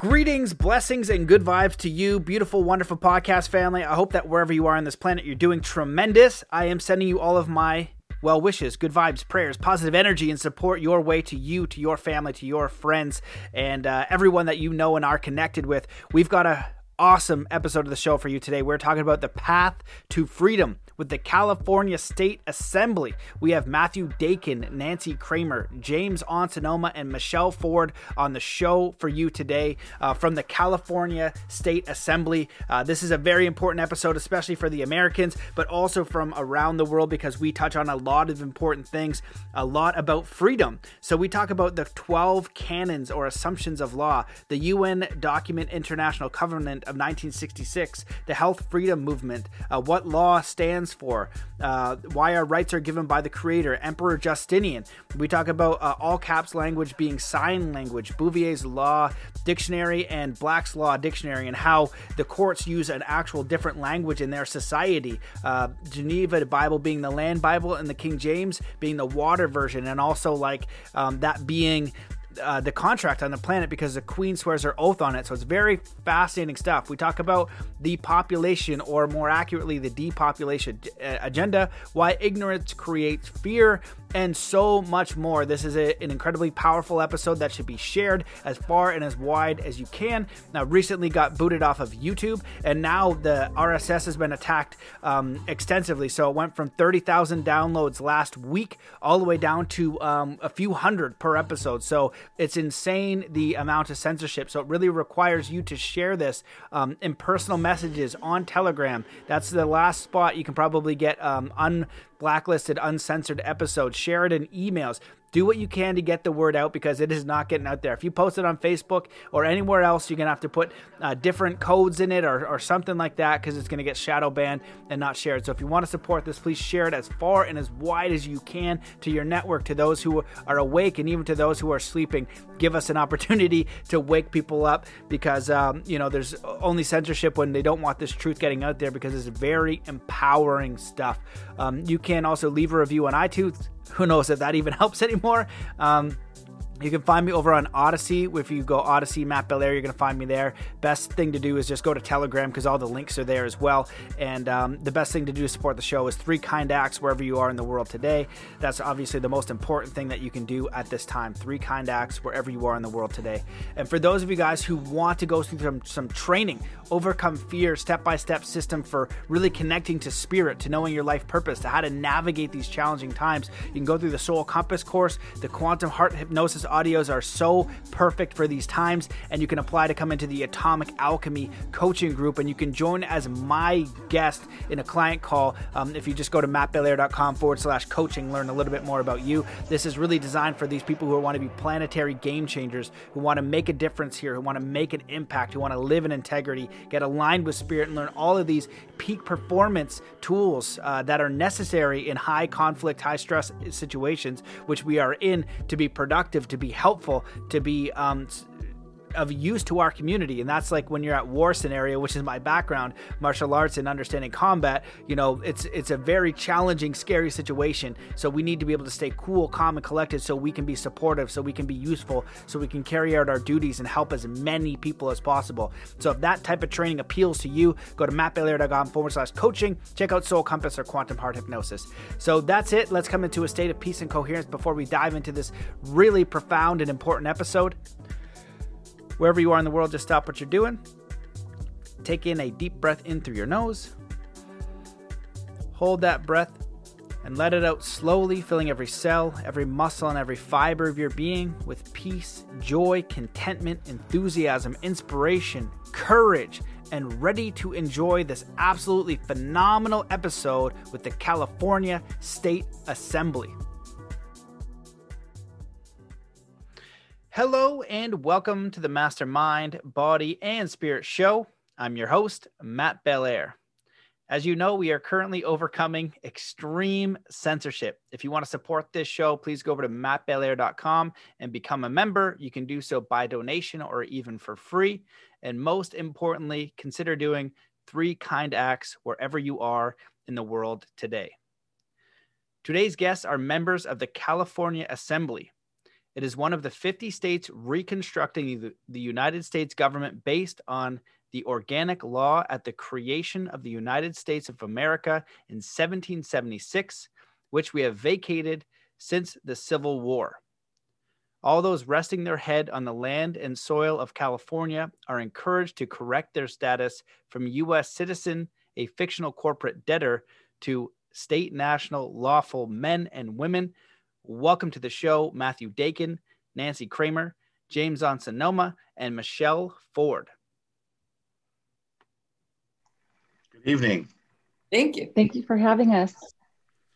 Greetings, blessings, and good vibes to you, beautiful, wonderful podcast family. I hope that wherever you are on this planet, you're doing tremendous. I am sending you all of my well wishes, good vibes, prayers, positive energy, and support your way to you, to your family, to your friends, and uh, everyone that you know and are connected with. We've got a awesome episode of the show for you today. We're talking about the path to freedom with the California State Assembly. We have Matthew Dakin, Nancy Kramer, James Onsanoma, and Michelle Ford on the show for you today uh, from the California State Assembly. Uh, this is a very important episode, especially for the Americans, but also from around the world because we touch on a lot of important things, a lot about freedom. So we talk about the 12 canons or assumptions of law, the UN document International Covenant of 1966, the Health Freedom Movement, uh, what law stands for, uh, why our rights are given by the Creator, Emperor Justinian. We talk about uh, all caps language being sign language, Bouvier's Law Dictionary and Black's Law Dictionary, and how the courts use an actual different language in their society. Uh, Geneva Bible being the land Bible, and the King James being the water version, and also like um, that being uh, the contract on the planet because the queen swears her oath on it. So it's very fascinating stuff. We talk about the population, or more accurately, the depopulation uh, agenda, why ignorance creates fear, and so much more. This is a, an incredibly powerful episode that should be shared as far and as wide as you can. Now, recently got booted off of YouTube, and now the RSS has been attacked um, extensively. So it went from 30,000 downloads last week all the way down to um, a few hundred per episode. So it's insane the amount of censorship. So it really requires you to share this um, in personal messages on Telegram. That's the last spot you can probably get um, un blacklisted, uncensored episodes. Share it in emails do what you can to get the word out because it is not getting out there. If you post it on Facebook or anywhere else, you're going to have to put uh, different codes in it or, or something like that because it's going to get shadow banned and not shared. So if you want to support this, please share it as far and as wide as you can to your network, to those who are awake and even to those who are sleeping. Give us an opportunity to wake people up because, um, you know, there's only censorship when they don't want this truth getting out there because it's very empowering stuff. Um, you can also leave a review on iTunes who knows if that even helps anymore. Um, you can find me over on Odysee. If you go Odysee Matt Belair, you're going to find me there. Best thing to do is just go to Telegram because all the links are there as well. And um, the best thing to do to support the show is three kind acts wherever you are in the world today. That's obviously the most important thing that you can do at this time. Three kind acts wherever you are in the world today. And for those of you guys who want to go through some, some training, overcome fear, step by step system for really connecting to spirit, to knowing your life purpose, to how to navigate these challenging times, you can go through the Soul Compass course, the Quantum Heart Hypnosis audios are so perfect for these times, and you can apply to come into the Atomic Alchemy coaching group, and you can join as my guest in a client call. Um, if you just go to mattbelair.com forward slash coaching, learn a little bit more about you. This is really designed for these people who want to be planetary game changers, who want to make a difference here, who want to make an impact, who want to live in integrity, get aligned with spirit, and learn all of these peak performance tools uh, that are necessary in high conflict, high stress situations, which we are in to be productive, to be helpful, to be um, of use to our community. And that's like when you're at war scenario which is my background martial arts and understanding combat you know it's it's a very challenging scary situation. So we need to be able to stay cool calm and collected so we can be supportive so we can be useful so we can carry out our duties and help as many people as possible. So if that type of training appeals to you go to mattbelair.com forward slash coaching. Check out soul compass or quantum heart hypnosis. So that's it. Let's come into a state of peace and coherence before we dive into this really profound and important episode Wherever you are in the world, just stop what you're doing. Take in a deep breath in through your nose. Hold that breath and let it out slowly, filling every cell, every muscle, and every fiber of your being with peace, joy, contentment, enthusiasm, inspiration, courage, and ready to enjoy this absolutely phenomenal episode with the California State Assembly. Hello and welcome to the Mastermind, Body, and Spirit Show. I'm your host, Matt Belair. As you know, we are currently overcoming extreme censorship. If you want to support this show, please go over to mattbelair.com and become a member. You can do so by donation or even for free. And most importantly, consider doing three kind acts wherever you are in the world today. Today's guests are members of the California Assembly, It is one of the 50 states reconstructing the United States government based on the organic law at the creation of the United States of America in 1776, which we have vacated since the Civil War. All those resting their head on the land and soil of California are encouraged to correct their status from U.S. citizen, a fictional corporate debtor, to state national lawful men and women. Welcome to the show, Matthew Dakin, Nancy Kramer, James Onsonoma, and Michelle Ford. Good evening. Thank you. Thank you for having us.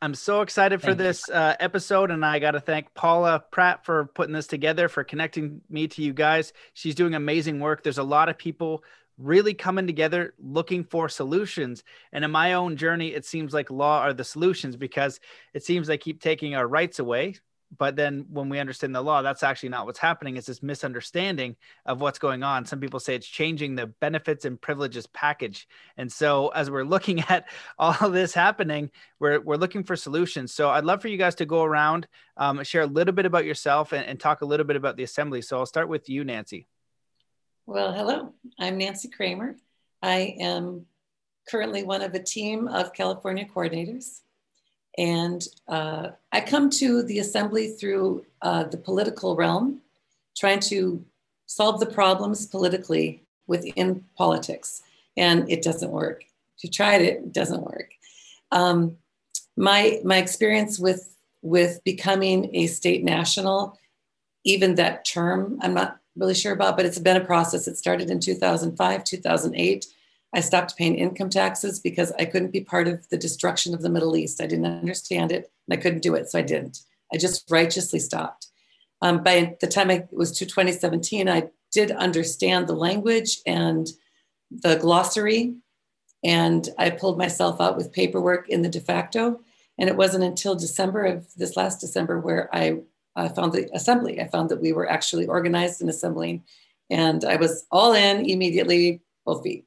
I'm so excited for this uh, episode, and I got to thank Paula Pratt for putting this together, for connecting me to you guys. She's doing amazing work. There's a lot of people really coming together looking for solutions. And in my own journey, it seems like law are the solutions because it seems they keep taking our rights away. But then when we understand the law that's actually not what's happening. It's this misunderstanding of what's going on. Some people say it's changing the benefits and privileges package. And so as we're looking at all this happening we're, we're looking for solutions. So i'd love for you guys to go around um, share a little bit about yourself and, and talk a little bit about the assembly. So i'll start with you nancy well hello i'm nancy kramer i am currently one of a team of california coordinators and uh, I come to the assembly through uh, the political realm, trying to solve the problems politically within politics. And it doesn't work. If you tried it, it doesn't work. Um, my, my experience with, with becoming a state national, even that term, I'm not really sure about, but it's been a process. It started in 2005, 2008 I stopped paying income taxes because I couldn't be part of the destruction of the Middle East. I didn't understand it and I couldn't do it, so I didn't. I just righteously stopped. Um, by the time I, it was to 2017, I did understand the language and the glossary, and I pulled myself out with paperwork in the de facto. And it wasn't until December of this last December where I uh, found the assembly. I found that we were actually organized and assembling, and I was all in immediately, both feet.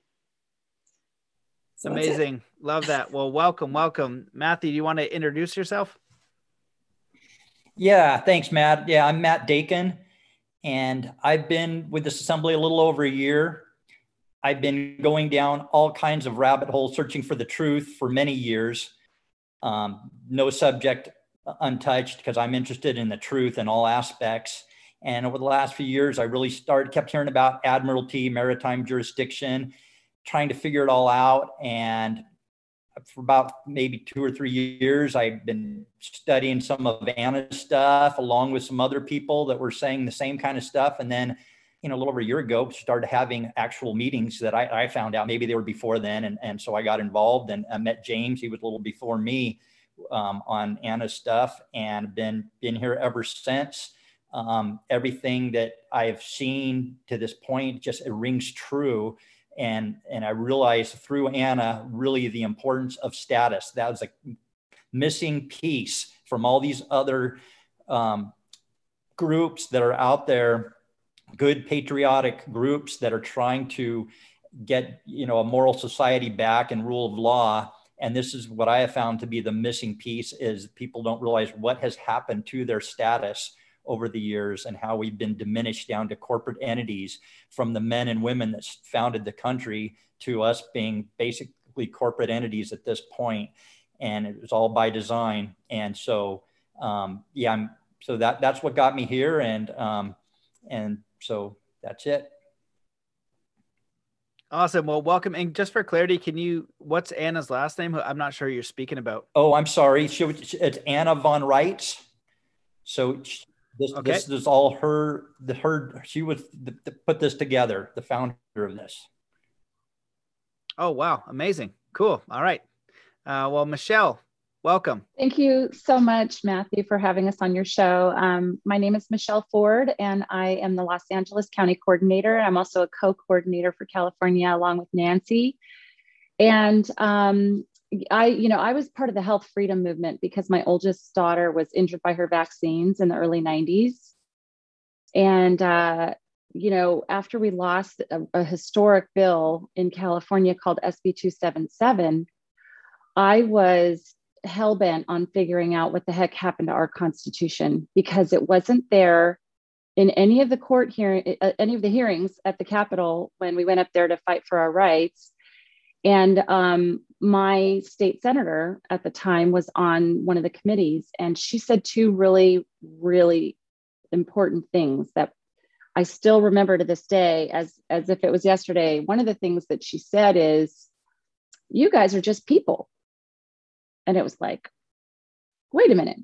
So Amazing. Love that. Well, welcome, welcome. Matthew, do you want to introduce yourself? Yeah, thanks, Matt. Yeah, I'm Matt Dakin, and I've been with this assembly a little over a year. I've been going down all kinds of rabbit holes searching for the truth for many years. Um, no subject Uh, untouched because I'm interested in the truth in all aspects. And over the last few years, I really started, kept hearing about admiralty, maritime jurisdiction, trying to figure it all out. And for about maybe two or three years, I've been studying some of Anna's stuff along with some other people that were saying the same kind of stuff. And then, you know, a little over a year ago, started having actual meetings that I, I found out maybe they were before then. And, and so I got involved and I met James. He was a little before me um, on Anna's stuff and been, been here ever since. Um, everything that I've seen to this point just it rings true and and I realized through Anna really the importance of status. That was a missing piece from all these other um, groups that are out there, good patriotic groups that are trying to get you know a moral society back and rule of law. And this is what I have found to be the missing piece: is people don't realize what has happened to their status over the years and how we've been diminished down to corporate entities from the men and women that founded the country to us being basically corporate entities at this point. And it was all by design. And so um, yeah i'm so that that's what got me here. And um, and so that's it Awesome. Well, welcome. And just for clarity, can you, what's Anna's last name? I'm not sure you're speaking about. Oh, I'm sorry. She, it's Anna von Reitz. So this, okay. this is all her, the, her, she was the, the, put this together, the founder of this. Oh, wow. Amazing. Cool. All right. Uh, well, Michelle, welcome. Thank you so much, Matthew, for having us on your show. Um, my name is Michelle Ford, and I am the Los Angeles County Coordinator. I'm also a co coordinator for California along with Nancy. And um, I, you know, I was part of the health freedom movement because my oldest daughter was injured by her vaccines in the early 90s. And, uh, you know, after we lost a, a historic bill in California called SB 277, I was hell bent on figuring out what the heck happened to our Constitution because it wasn't there in any of the court hearing, uh, any of the hearings at the Capitol when we went up there to fight for our rights. And um, my state senator at the time was on one of the committees, and she said two really, really important things that I still remember to this day as, as if it was yesterday. One of the things that she said is, You guys are just people. And it was like, Wait a minute.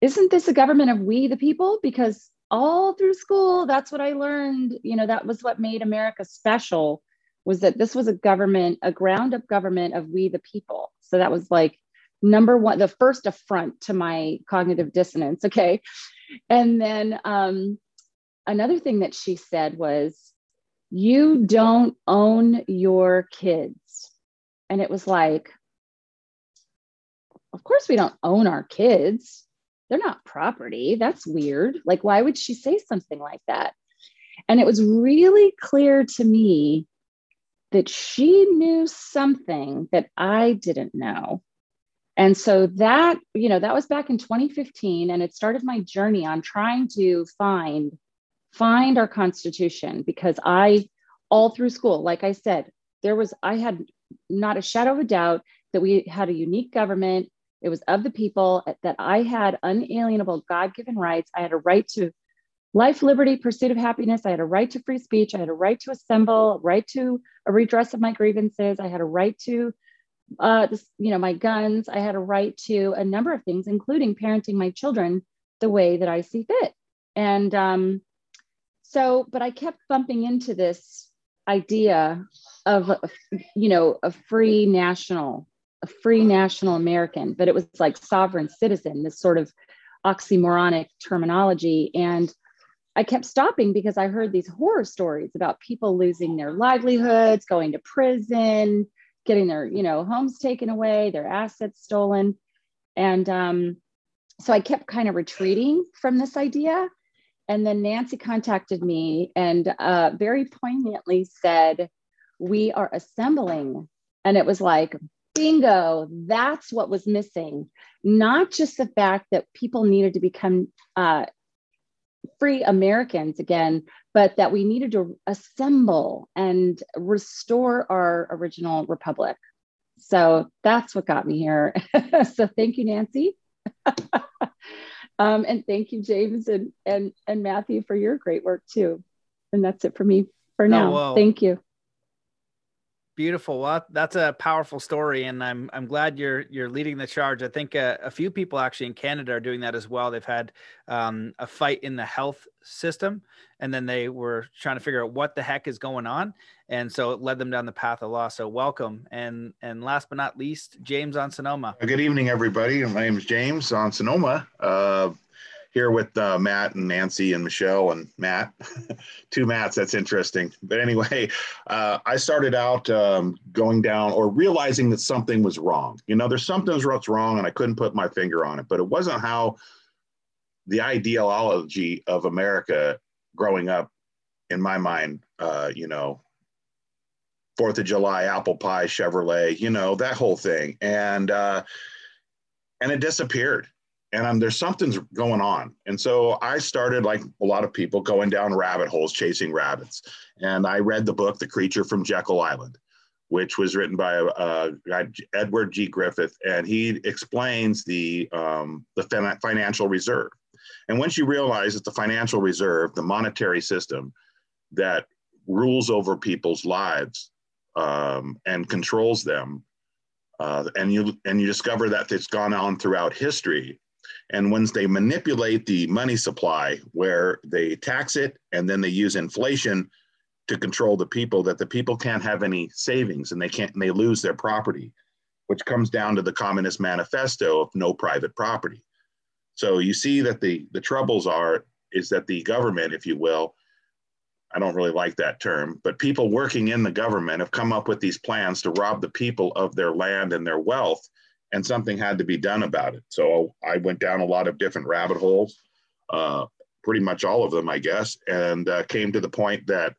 Isn't this a government of we the people? Because all through school, that's what I learned. You know, that was what made America special was that this was a government, a ground up government of we the people. So that was like number one, the first affront to my cognitive dissonance. Okay. And then um, another thing that she said was, You don't own your kids. And it was like, Of course, we don't own our kids. They're not property. That's weird. Like, why would she say something like that? And it was really clear to me that she knew something that I didn't know. And so that, you know, that was back in 2015 and it started my journey on trying to find find our constitution because I all through school, like I said, there was I had not a shadow of a doubt that we had a unique government. It was of the people that I had unalienable God-given rights. I had a right to life, liberty, pursuit of happiness. I had a right to free speech. I had a right to assemble, right to a redress of my grievances. I had a right to, uh, this, you know, my guns. I had a right to a number of things, including parenting my children the way that I see fit. And um, so, but I kept bumping into this idea of, you know, a free national, a free national American, but it was like sovereign citizen, this sort of oxymoronic terminology. And I kept stopping because I heard these horror stories about people losing their livelihoods, going to prison, getting their, you know, homes taken away, their assets stolen. And um, so I kept kind of retreating from this idea. And then Nancy contacted me and uh, very poignantly said, We are assembling. And it was like, bingo, that's what was missing. Not just the fact that people needed to become uh, free Americans again, but that we needed to assemble and restore our original republic. So that's what got me here. so thank you, Nancy. um, and thank you, James and, and, and Matthew, for your great work too. And that's it for me for now. Oh, thank you. Beautiful. Well, that's a powerful story, and I'm I'm glad you're you're leading the charge. I think a, a few people actually in Canada are doing that as well. They've had um, a fight in the health system, and then they were trying to figure out what the heck is going on, and so it led them down the path of law. So welcome, and and last but not least, James on Sonoma. Good evening, everybody. My name is James on Sonoma. Uh, here with uh, Matt and Nancy and Michelle and Matt. Two Matts, that's interesting. But anyway, uh, I started out um, going down or realizing that something was wrong. You know, there's something that's wrong and I couldn't put my finger on it, but it wasn't how the ideology of America growing up, in my mind, uh, you know, Fourth of July, apple pie, Chevrolet, you know, that whole thing. And, uh, and it disappeared and I'm, there's something's going on. And so I started, like a lot of people, going down rabbit holes chasing rabbits. And I read the book, The Creature from Jekyll Island, which was written by Edward G. Griffin, and he explains the um, the financial reserve. And once you realize that the financial reserve, the monetary system that rules over people's lives um, and controls them, uh, and you and you discover that it's gone on throughout history and once they manipulate the money supply, where they tax it and then they use inflation to control the people, that the people can't have any savings and they can't, and they lose their property, which comes down to the Communist Manifesto of no private property. So you see that the the troubles are is that the government, if you will, I don't really like that term, but people working in the government have come up with these plans to rob the people of their land and their wealth and something had to be done about it. So I went down a lot of different rabbit holes, uh, pretty much all of them, I guess, and uh, came to the point that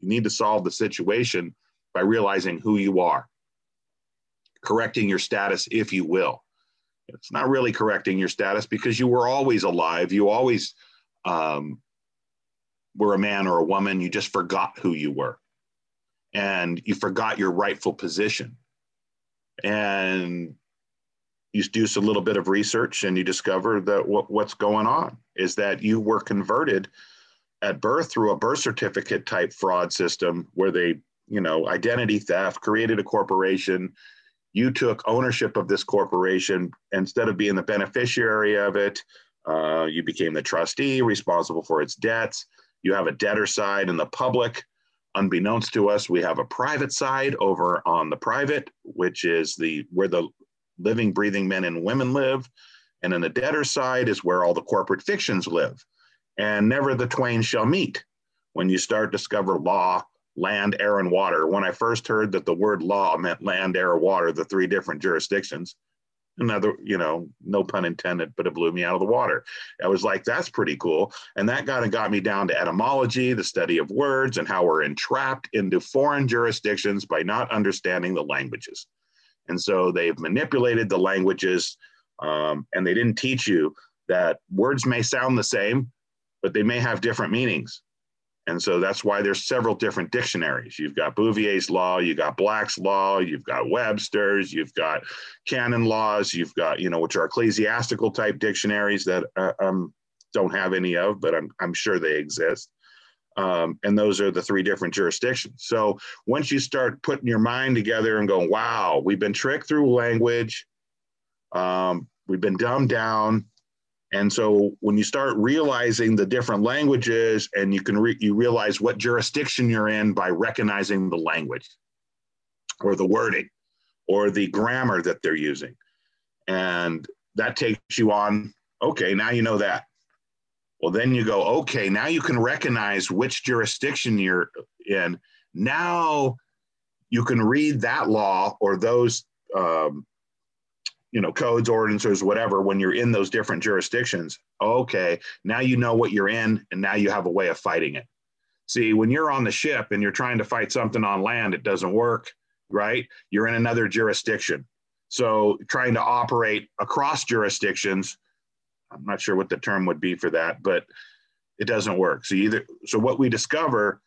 you need to solve the situation by realizing who you are. correcting your status, if you will. It's not really correcting your status because you were always alive. You always um, were a man or a woman. You just forgot who you were and you forgot your rightful position. And you do a little bit of research and you discover that what, what's going on is that you were converted at birth through a birth certificate type fraud system where they, you know, identity theft, created a corporation. You took ownership of this corporation instead of being the beneficiary of it. Uh, you became the trustee responsible for its debts. You have a debtor side in the public unbeknownst to us, we have a private side over on the private, which is the where the living, breathing men and women live. And then the debtor side is where all the corporate fictions live. And never the twain shall meet. When you start discover law, land, air, and water. When I first heard that the word law meant land, air, water, the three different jurisdictions, another, you know, no pun intended, but it blew me out of the water. I was like, that's pretty cool. And that kind of got me down to etymology, the study of words, and how we're entrapped into foreign jurisdictions by not understanding the languages. And so they've manipulated the languages, um, and they didn't teach you that words may sound the same, but they may have different meanings. And so that's why there's several different dictionaries. You've got Bouvier's law, you've got Black's law, you've got Webster's, you've got canon laws, you've got, you know, which are ecclesiastical type dictionaries that uh, um, don't have any of, but I'm, I'm sure they exist. Um, and those are the three different jurisdictions. So once you start putting your mind together and going, wow, we've been tricked through language, um, we've been dumbed down, and so when you start realizing the different languages and you can re- you realize what jurisdiction you're in by recognizing the language or the wording or the grammar that they're using. And that takes you on, okay, now you know that. Well, then you go, okay, now you can recognize which jurisdiction you're in. Now you can read that law or those um, you know codes ordinances whatever when you're in those different jurisdictions. Okay now you know what you're in and now you have a way of fighting it. See when you're on the ship and you're trying to fight something on land it doesn't work right? You're in another jurisdiction. So trying to operate across jurisdictions i'm not sure what the term would be for that but it doesn't work so either so what we discover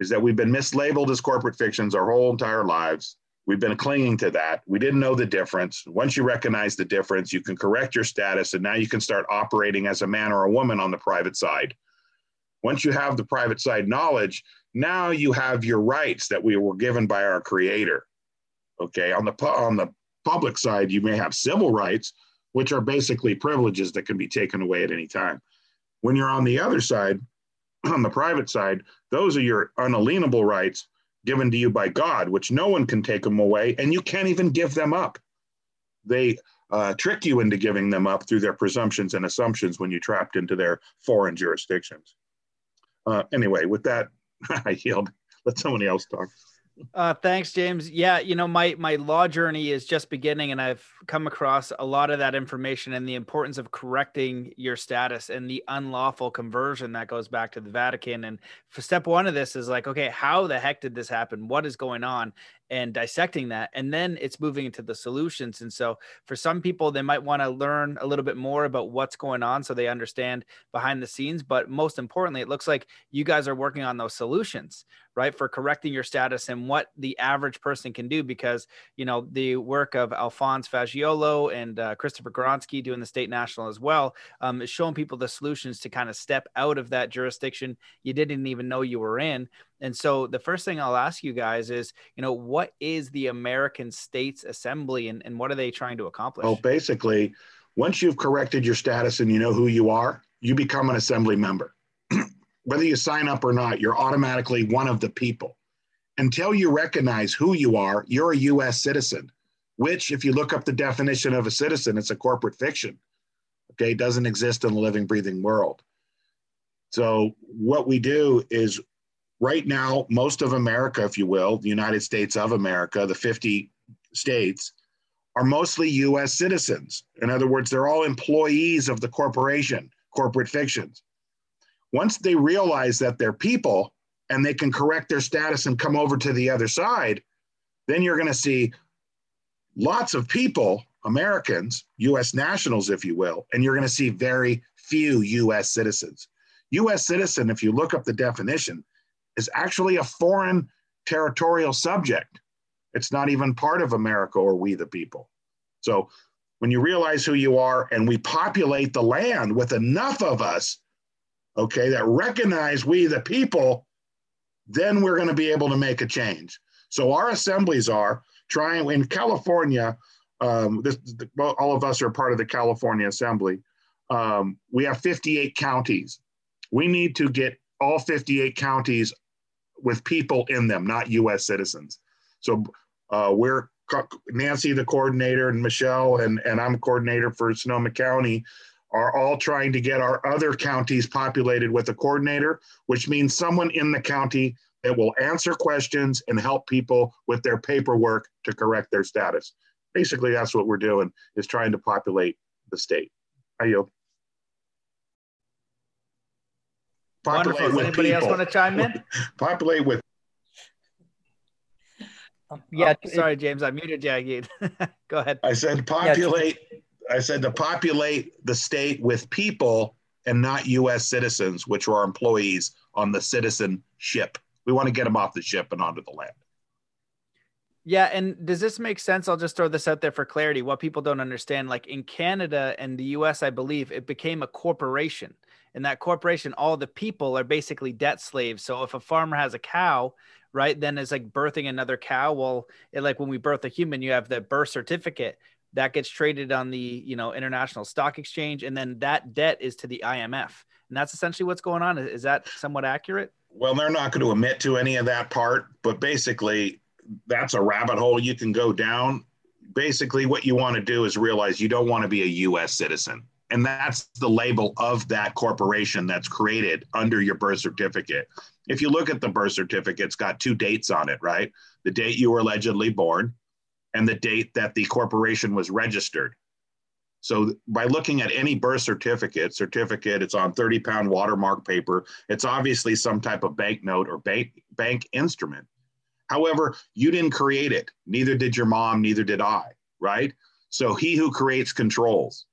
is that we've been mislabeled as corporate fictions our whole entire lives We've been clinging to that. We didn't know the difference. Once you recognize the difference, you can correct your status, and now you can start operating as a man or a woman on the private side. Once you have the private side knowledge, now you have your rights that we were given by our creator. Okay, on the on the public side, you may have civil rights, which are basically privileges that can be taken away at any time. When you're on the other side, on the private side, those are your unalienable rights given to you by God, which no one can take them away, and you can't even give them up. They uh, trick you into giving them up through their presumptions and assumptions when you're trapped into their foreign jurisdictions. Uh, anyway, with that, I yield. Let someone else talk. Uh, thanks, James. Yeah, you know, my my law journey is just beginning, and I've come across a lot of that information and the importance of correcting your status and the unlawful conversion that goes back to the Vatican. And for step one of this is like, okay, how the heck did this happen? What is going on? And dissecting that and then it's moving into the solutions and so for some people they might want to learn a little bit more about what's going on so they understand behind the scenes but most importantly it looks like you guys are working on those solutions right for correcting your status and what the average person can do because you know the work of Alfonse Faggiolo and uh, christopher Gronsky doing the state national as well um, is showing people the solutions to kind of step out of that jurisdiction you didn't even know you were in and so the first thing I'll ask you guys is, you know, what is the American States Assembly and, and what are they trying to accomplish? Well, basically, once you've corrected your status and you know who you are, you become an assembly member. Whether you sign up or not, you're automatically one of the people. Until you recognize who you are, you're a US citizen, which, if you look up the definition of a citizen, it's a corporate fiction. Okay, it doesn't exist in the living, breathing world. So, what we do is right now, most of America, if you will, the United States of America, the 50 states, are mostly US citizens. In other words, they're all employees of the corporation, corporate fictions. Once they realize that they're people and they can correct their status and come over to the other side, then you're going to see lots of people, Americans, US nationals, if you will, and you're going to see very few US citizens. US citizen, if you look up the definition, is actually a foreign territorial subject. It's not even part of America or we the people. So when you realize who you are and we populate the land with enough of us, okay, that recognize we the people, then we're going to be able to make a change. So our assemblies are trying in California. Um, this, all of us are part of the California Assembly. Um, we have 58 counties. We need to get all 58 counties with people in them, not U.S. citizens. So uh, we're Nancy, the coordinator, and Michelle, and, and I'm coordinator for Sonoma County, are all trying to get our other counties populated with a coordinator, which means someone in the county that will answer questions and help people with their paperwork to correct their status. Basically, that's what we're doing is trying to populate the state. I yield. Populate Wonderful. Does anybody people. else want to chime in? populate with. Um, yeah. Oh, sorry, James. I muted you. Go ahead. I said populate. Yeah. I said to populate the state with people and not U.S. citizens, which are employees on the citizenship. We want to get them off the ship and onto the land. Yeah, and does this make sense? I'll just throw this out there for clarity. What people don't understand, like in Canada and the US, I believe it became a corporation. And that corporation, all the people are basically debt slaves. So if a farmer has a cow, right, then it's like birthing another cow. Well, it, like when we birth a human, you have the birth certificate that gets traded on the you know international stock exchange, and then that debt is to the IMF, and that's essentially what's going on. Is that somewhat accurate? Well, they're not going to admit to any of that part, but basically, that's a rabbit hole you can go down. Basically, what you want to do is realize you don't want to be a U.S. citizen. And that's the label of that corporation that's created under your birth certificate. If you look at the birth certificate, it's got two dates on it, right? The date you were allegedly born and the date that the corporation was registered. So by looking at any birth certificate, certificate, it's on 30 pound watermark paper. It's obviously some type of banknote or bank bank instrument. However, you didn't create it. Neither did your mom, neither did I, right? So he who creates controls.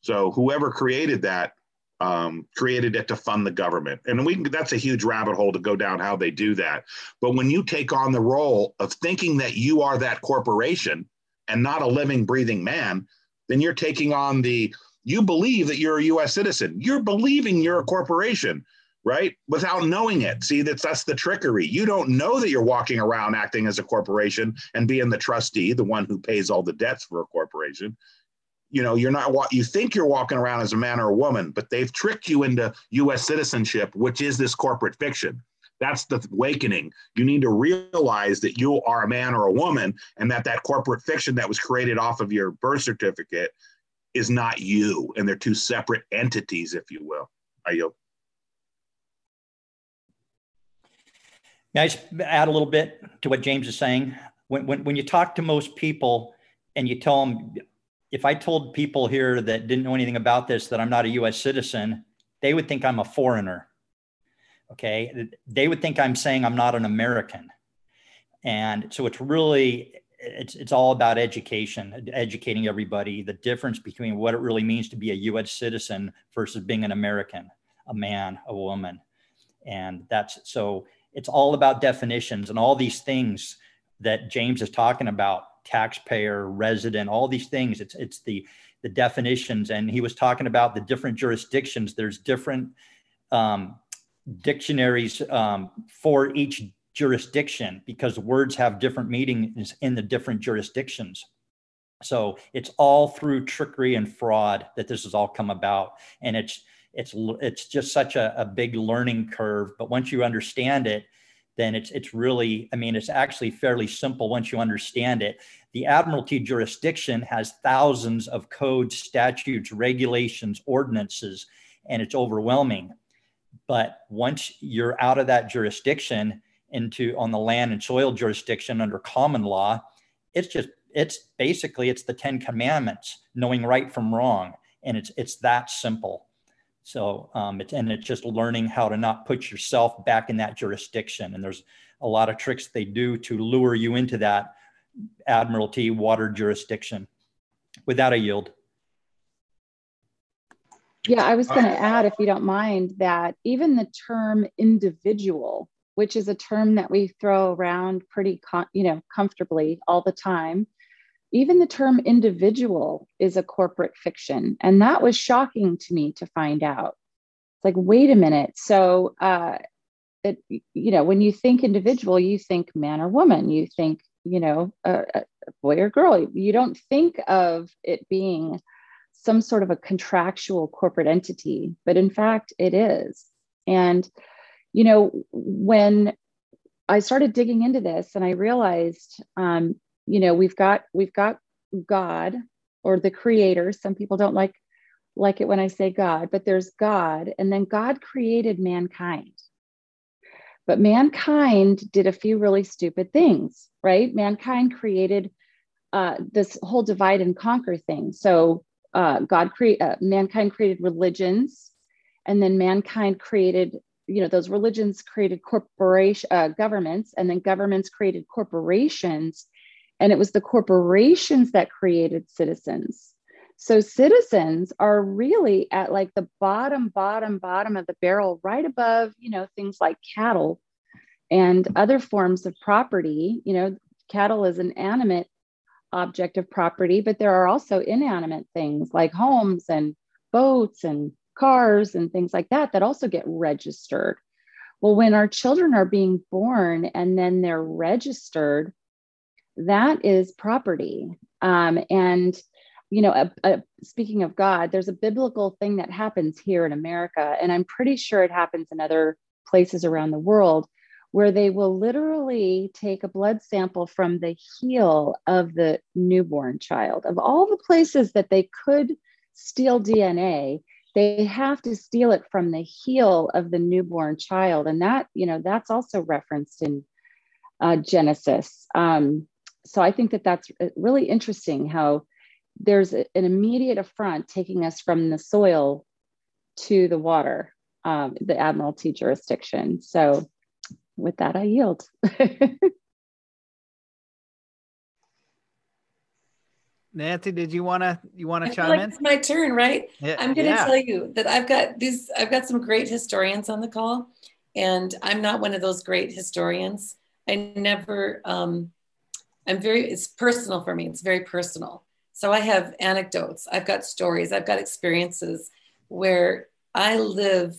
So whoever created that um, created it to fund the government. And we that's a huge rabbit hole to go down how they do that. But when you take on the role of thinking that you are that corporation and not a living, breathing man, then you're taking on the you believe that you're a US citizen. You're believing you're a corporation, right? Without knowing it. See, that's that's the trickery. You don't know that you're walking around acting as a corporation and being the trustee, the one who pays all the debts for a corporation. You know, you're not what you think you're walking around as a man or a woman, but they've tricked you into US citizenship, which is this corporate fiction. That's the awakening. You need to realize that you are a man or a woman and that that corporate fiction that was created off of your birth certificate is not you. And they're two separate entities, if you will. Are you? May I just add a little bit to what James is saying? When, when, when you talk to most people and you tell them, if I told people here that didn't know anything about this that I'm not a US citizen, they would think I'm a foreigner okay? They would think i'm saying i'm not an american. And so it's really it's it's all about education educating everybody the difference between what it really means to be a us citizen versus being an american a man a woman. And that's so it's all about definitions and all these things that james is talking about taxpayer resident all these things it's it's the the definitions and he was talking about the different jurisdictions there's different um, dictionaries um, for each jurisdiction because words have different meanings in the different jurisdictions. So it's all through trickery and fraud that this has all come about, and it's it's it's just such a, a big learning curve. But once you understand it, then it's it's really I mean it's actually fairly simple once you understand it. The Admiralty jurisdiction has thousands of codes, statutes, regulations, ordinances, and it's overwhelming. But once you're out of that jurisdiction into on the land and soil jurisdiction under common law, it's just it's basically it's the Ten Commandments, knowing right from wrong, and it's it's that simple. So um, it's and it's just learning how to not put yourself back in that jurisdiction. And there's a lot of tricks they do to lure you into that Admiralty water jurisdiction. Without a yield. Yeah, I was going to add, if you don't mind, that even the term individual, which is a term that we throw around pretty, you know, comfortably all the time, even the term individual is a corporate fiction, and that was shocking to me to find out. It's like, wait a minute. So, uh, it, you know, when you think individual, you think man or woman. You think, you know, a, a boy or girl. You don't think of it being some sort of a contractual corporate entity, but in fact, it is. And, you know, when I started digging into this and I realized, um, you know, we've got we've got God or the creator. Some people don't like like it when I say God, but there's God, and then God created mankind. But mankind did a few really stupid things, right? Mankind created uh, this whole divide and conquer thing. So uh, God create uh, mankind created religions, and then mankind created you know those religions created corporation uh, governments, and then governments created corporations, and it was the corporations that created citizens. So citizens are really at like the bottom, bottom, bottom of the barrel, right above you know things like cattle and other forms of property. You know, cattle is an animate object of property, but there are also inanimate things like homes and boats and cars and things like that that also get registered. Well, when our children are being born and then they're registered, that is property. Um, and, you know, a, a, speaking of God, there's a biblical thing that happens here in America, and I'm pretty sure it happens in other places around the world where they will literally take a blood sample from the heel of the newborn child. Of all the places that they could steal DNA, they have to steal it from the heel of the newborn child. And that, you know, that's also referenced in uh, Genesis. Um, so I think that that's uh, really interesting how there's an immediate affront taking us from the soil to the water, um, the Admiralty jurisdiction. So with that, I yield. Nancy, did you want to you want to chime like in? It's my turn, right? Yeah, I'm going to yeah. tell you that I've got these. I've got some great historians on the call, and I'm not one of those great historians. I never. Um, I'm very. It's personal for me. It's very personal. So I have anecdotes. I've got stories. I've got experiences where I live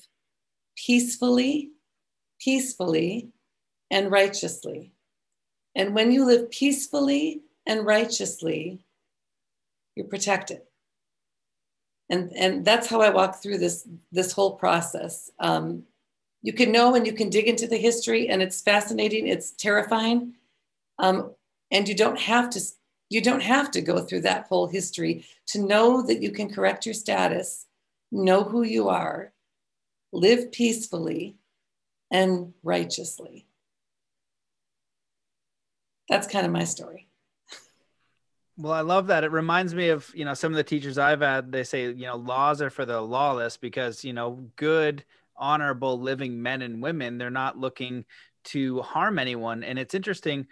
peacefully peacefully and righteously. And when you live peacefully and righteously, you're protected. And, and that's how I walk through this, this whole process. Um, you can know and you can dig into the history, and it's fascinating, it's terrifying. Um, and you don't have to you don't have to go through that whole history to know that you can correct your status, know who you are, live peacefully, and righteously. That's kind of my story. Well, I love that. It reminds me of, you know, some of the teachers I've had, they say, you know, laws are for the lawless because, you know, good, honorable living men and women, they're not looking to harm anyone. And it's interesting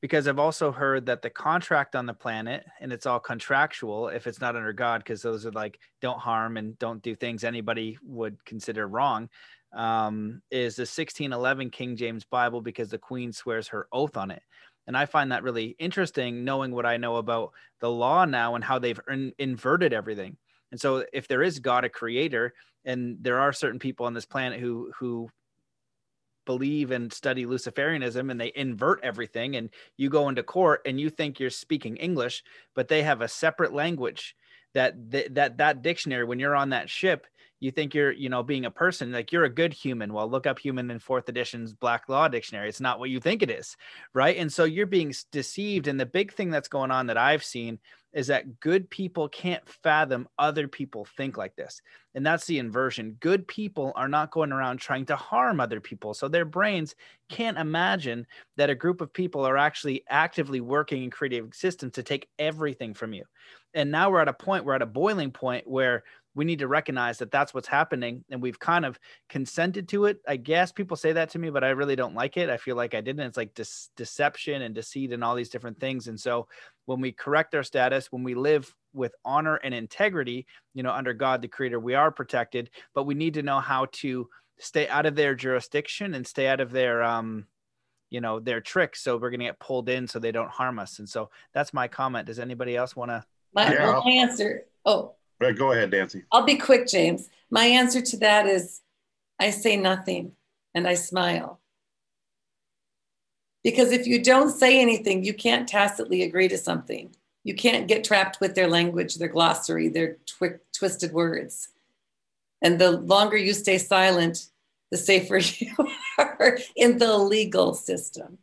because I've also heard that the contract on the planet, and it's all contractual if it's not under God, because those are like, don't harm and don't do things anybody would consider wrong um, is the 1611 King James Bible because the Queen swears her oath on it. And I find that really interesting, knowing what I know about the law now and how they've in- inverted everything. And so, if there is God a creator, and there are certain people on this planet who who believe and study Luciferianism and they invert everything, and you go into court and you think you're speaking English, but they have a separate language that th- that that dictionary when you're on that ship you think you're you know being a person like you're a good human. Well look up human in fourth edition's black law dictionary. It's not what you think it is right? And so you're being deceived and the big thing that's going on that i've seen is that good people can't fathom other people think like this. And that's the inversion. Good people are not going around trying to harm other people. So their brains can't imagine that a group of people are actually actively working in creative systems to take everything from you. And now we're at a point we're at a boiling point where we need to recognize that that's what's happening and we've kind of consented to it. I guess people say that to me but i really don't like it. I feel like i didn't. It's like dis- deception and deceit and all these different things. And so when we correct our status when we live with honor and integrity you know under god the creator we are protected but we need to know how to stay out of their jurisdiction and stay out of their um you know their tricks. So we're going to get pulled in so they don't harm us. And so that's my comment. Does anybody else want to my, yeah. my answer oh Right, go ahead, Nancy. I'll be quick, James. My answer to that is I say nothing and I smile. Because if you don't say anything, you can't tacitly agree to something. You can't get trapped with their language, their glossary, their twi- twisted words. And the longer you stay silent, the safer you are in the legal system.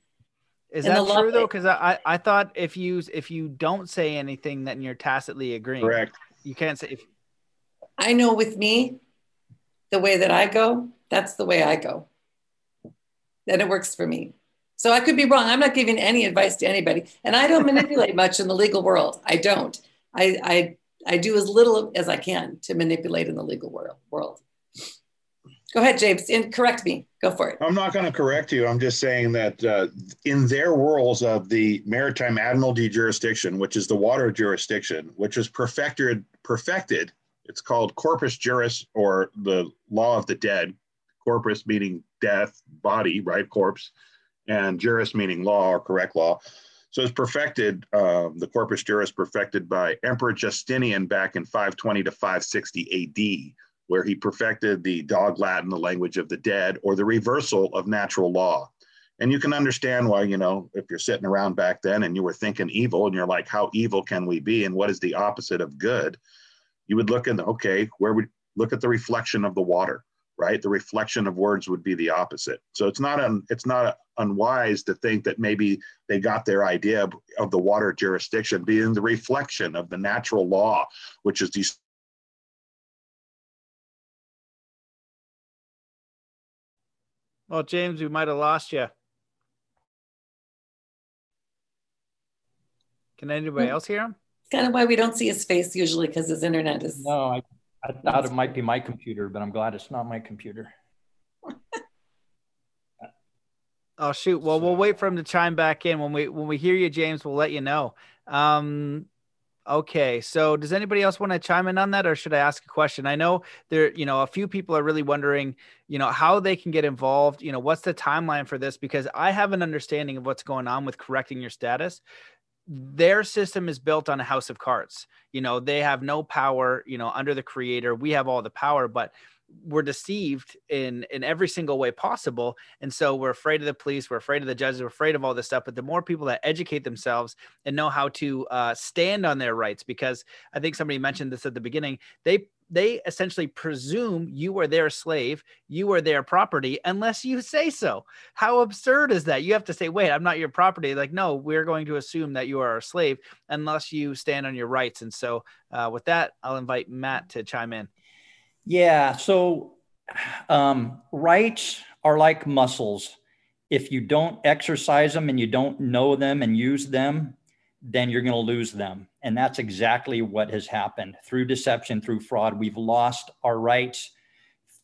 Is in that true though? Because I, I thought if you if you don't say anything, then you're tacitly agreeing. Correct you can't say if I know with me, the way that I go, that's the way I go. That it works for me. So I could be wrong. I'm not giving any advice to anybody. And I don't manipulate much in the legal world. I don't. I, I, I do as little as I can to manipulate in the legal world. world. Go ahead, James, and correct me. Go for it. I'm not going to correct you. I'm just saying that uh, in their worlds of the maritime admiralty jurisdiction, which is the water jurisdiction, which was perfected, perfected, it's called corpus juris or the law of the dead. Corpus meaning death, body, right? Corpse, and juris meaning law or correct law. So it's perfected, um, the corpus juris perfected by Emperor Justinian back in 520 to 560 AD where he perfected the dog Latin, the language of the dead, or the reversal of natural law. And you can understand why, you know, if you're sitting around back then and you were thinking evil and you're like, how evil can we be? And what is the opposite of good? You would look in the, okay, where would look at the reflection of the water, right? The reflection of words would be the opposite. So it's not un, it's not unwise to think that maybe they got their idea of, of the water jurisdiction being the reflection of the natural law, which is these Well, James, we might have lost you. Can anybody else hear him? It's kind of why we don't see his face usually because his internet is. No, I, I thought it might be my computer, but I'm glad it's not my computer. oh shoot! Well, we'll wait for him to chime back in when we when we hear you, James. We'll let you know. Um, Okay, so does anybody else want to chime in on that, or should I ask a question? I know there, you know, a few people are really wondering, you know, how they can get involved. You know, what's the timeline for this? Because I have an understanding of what's going on with correcting your status. Their system is built on a house of cards. You know, they have no power. You know, under the creator, we have all the power, but we're deceived in in every single way possible. And so we're afraid of the police we're afraid of the judges we're afraid of all this stuff. But the more people that educate themselves and know how to uh, stand on their rights because i think somebody mentioned this at the beginning they they essentially presume you are their slave you are their property unless you say so. How absurd is that? You have to say wait i'm not your property. Like no we're going to assume that you are a slave unless you stand on your rights. And so uh, with that i'll invite matt to chime in yeah. So um, rights are like muscles. If you don't exercise them and you don't know them and use them, then you're going to lose them. And that's exactly what has happened through deception, through fraud. We've lost our rights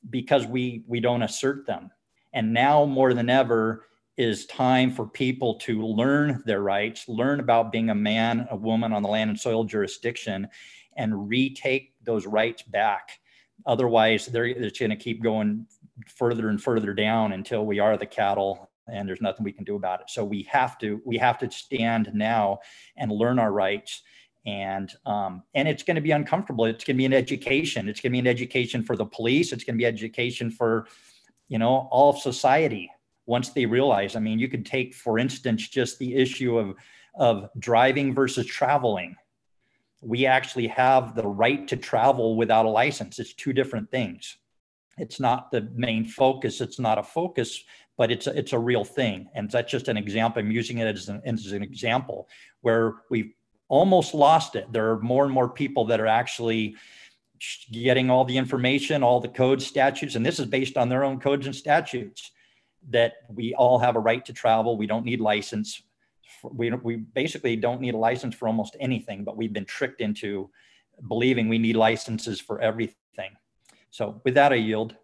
because we we don't assert them. And now more than ever is time for people to learn their rights, learn about being a man, a woman on the land and soil jurisdiction, and retake those rights back. Otherwise, they're, it's going to keep going further and further down until we are the cattle and there's nothing we can do about it. So we have to we have to stand now and learn our rights. And um, and it's going to be uncomfortable. It's going to be an education. It's going to be an education for the police. It's going to be education for you know all of society once they realize. I mean, you could take for instance just the issue of of driving versus traveling we actually have the right to travel without a license. It's two different things. It's not the main focus. It's not a focus, but it's a, it's a real thing. And that's just an example. I'm using it as an, as an example where we've almost lost it. There are more and more people that are actually getting all the information, all the codes, statutes, and this is based on their own codes and statutes that we all have a right to travel. We don't need license we, we basically don't need a license for almost anything, but we've been tricked into believing we need licenses for everything. So with that, I yield.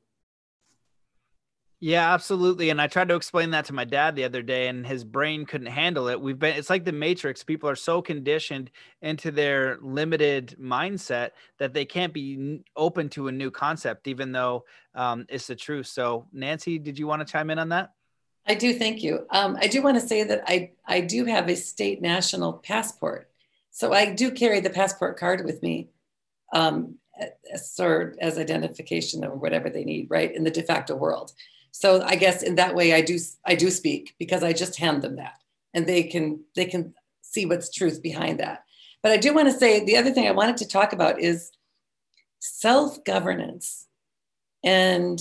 Yeah, absolutely. And I tried to explain that to my dad the other day, and his brain couldn't handle it. We've been, it's like the Matrix. People are so conditioned into their limited mindset that they can't be open to a new concept, even though um, it's the truth. So, Nancy, did you want to chime in on that? I do. Thank you. Um, I do want to say that I, I do have a state national passport. So I do carry the passport card with me. Um, as, as identification or whatever they need, right, in the de facto world. So I guess in that way, I do I do speak because I just hand them that, and they can they can see what's truth behind that. But I do want to say the other thing I wanted to talk about is self governance, and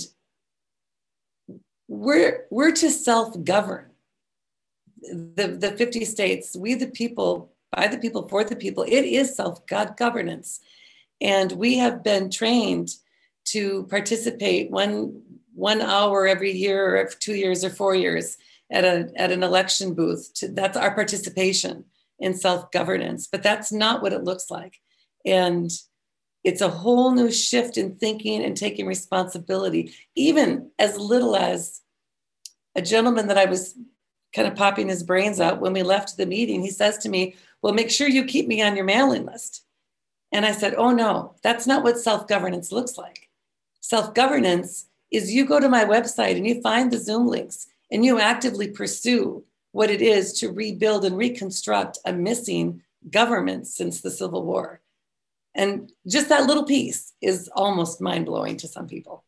we're we're to self govern. The the fifty states, we the people, by the people, for the people. It is self God governance and we have been trained to participate one one hour every year or two years or four years at a at an election booth. To, that's our participation in self-governance, but that's not what it looks like. And it's a whole new shift in thinking and taking responsibility, even as little as a gentleman that I was kind of popping his brains out when we left the meeting. He says to me, Well, make sure you keep me on your mailing list. And I said, Oh, no, that's not what self governance looks like. Self governance is you go to my website and you find the Zoom links and you actively pursue what it is to rebuild and reconstruct a missing government since the Civil War. And just that little piece is almost mind blowing to some people.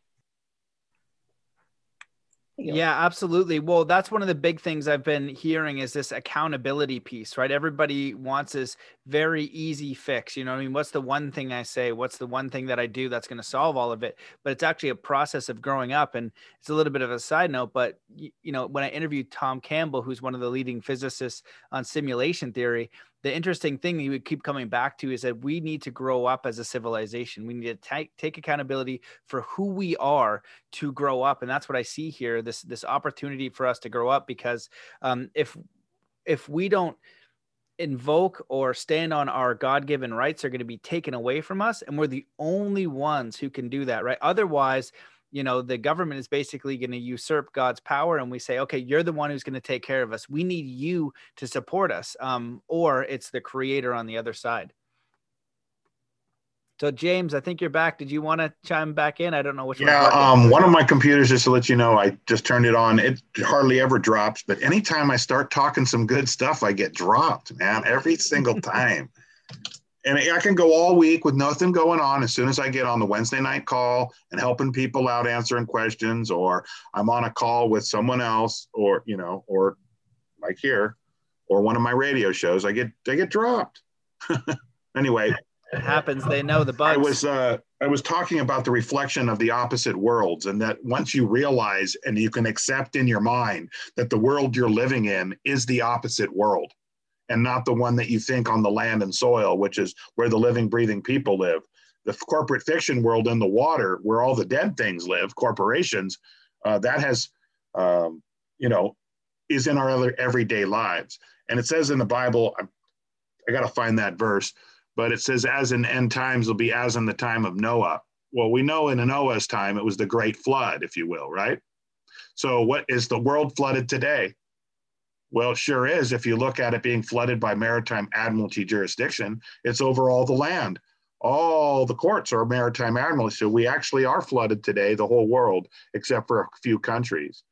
Yeah, absolutely. Well, that's one of the big things I've been hearing is this accountability piece, right? Everybody wants this very easy fix. You know, I mean, what's the one thing I say? What's the one thing that I do that's going to solve all of it? But it's actually a process of growing up. And it's a little bit of a side note, but, you know, when I interviewed Tom Campbell, who's one of the leading physicists on simulation theory, the interesting thing he would keep coming back to is that we need to grow up as a civilization. We need to take take accountability for who we are to grow up, and that's what I see here. This this opportunity for us to grow up because um, if if we don't invoke or stand on our god-given rights are going to be taken away from us and we're the only ones who can do that right otherwise you know the government is basically going to usurp god's power and we say okay you're the one who's going to take care of us. We need you to support us um, or it's the creator on the other side. So james i think you're back. Did you want to chime back in? I don't know which yeah one um, one of my computers just to let you know i just turned it on. It hardly ever drops but anytime i start talking some good stuff i get dropped man every single time and I can go all week with nothing going on. As soon as I get on the Wednesday night call and helping people out, answering questions, or I'm on a call with someone else, or you know, or like here, or one of my radio shows, I get I get dropped. anyway, it happens. They know the bugs. I was uh, I was talking about the reflection of the opposite worlds, and that once you realize and you can accept in your mind that the world you're living in is the opposite world and not the one that you think on the land and soil, which is where the living, breathing people live. The corporate fiction world in the water, where all the dead things live, corporations, uh, that has, um, you know, is in our other everyday lives. And it says in the Bible, I, I got to find that verse, but it says, as in end times will be as in the time of Noah. Well, we know in Noah's time, it was the great flood, if you will, right? So, what is the world flooded today? Well, sure is. If you look at it being flooded by maritime admiralty jurisdiction, it's over all the land. All the courts are maritime admiralty. So we actually are flooded today, the whole world, except for a few countries.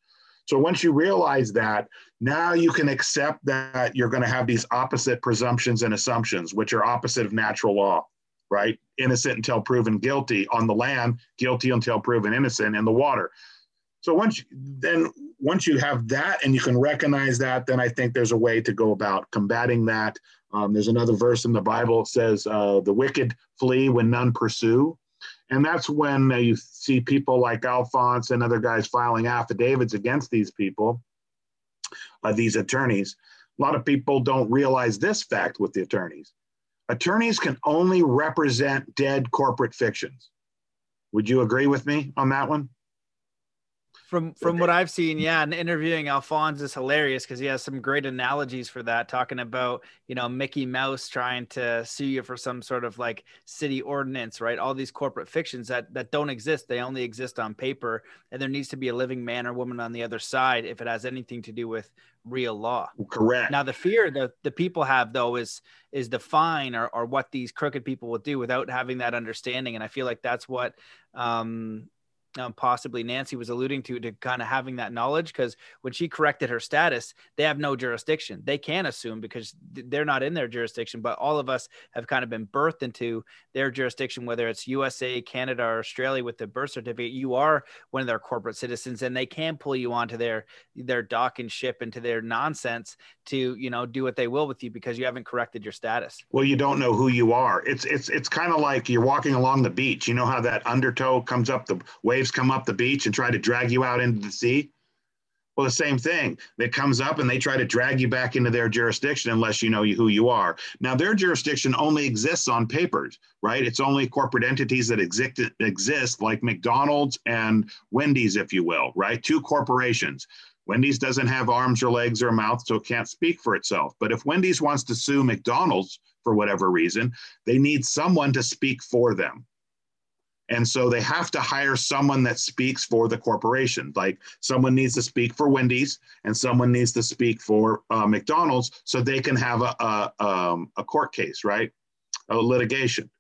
So once you realize that, now you can accept that you're going to have these opposite presumptions and assumptions, which are opposite of natural law, right? Innocent until proven guilty on the land, guilty until proven innocent in the water. So once you, then once you have that and you can recognize that, then I think there's a way to go about combating that. Um, there's another verse in the Bible that says, uh, "The wicked flee when none pursue," and that's when uh, you see people like Alfonse and other guys filing affidavits against these people, uh, these attorneys. A lot of people don't realize this fact with the attorneys. Attorneys can only represent dead corporate fictions. Would you agree with me on that one? From from what I've seen, yeah, and interviewing Alfonse is hilarious because he has some great analogies for that, talking about you know Mickey Mouse trying to sue you for some sort of like city ordinance, right? All these corporate fictions that that don't exist; they only exist on paper, and there needs to be a living man or woman on the other side if it has anything to do with real law. Correct. Now, the fear that the people have though is is the fine or or what these crooked people will do without having that understanding, and I feel like that's what um um, possibly Nancy was alluding to, to kind of having that knowledge. Because when she corrected her status, they have no jurisdiction. They can assume because they're not in their jurisdiction, but all of us have kind of been birthed into their jurisdiction, whether it's USA, Canada, or Australia with the birth certificate. You are one of their corporate citizens, and they can pull you onto their their dock and ship into their nonsense to you know do what they will with you because you haven't corrected your status. Well, you don't know who you are. It's it's it's kind of like you're walking along the beach. You know how that undertow comes up the waves waves come up the beach and try to drag you out into the sea? Well, the same thing. It comes up and they try to drag you back into their jurisdiction unless you know who you are. Now, their jurisdiction only exists on papers, right? It's only corporate entities that exist, exist like McDonald's and Wendy's, if you will, right? Two corporations. Wendy's doesn't have arms or legs or mouth, so it can't speak for itself. But if Wendy's wants to sue McDonald's for whatever reason, they need someone to speak for them. And so they have to hire someone that speaks for the corporation. Like someone needs to speak for Wendy's and someone needs to speak for uh, McDonald's so they can have a, a, um, a court case, right? A litigation.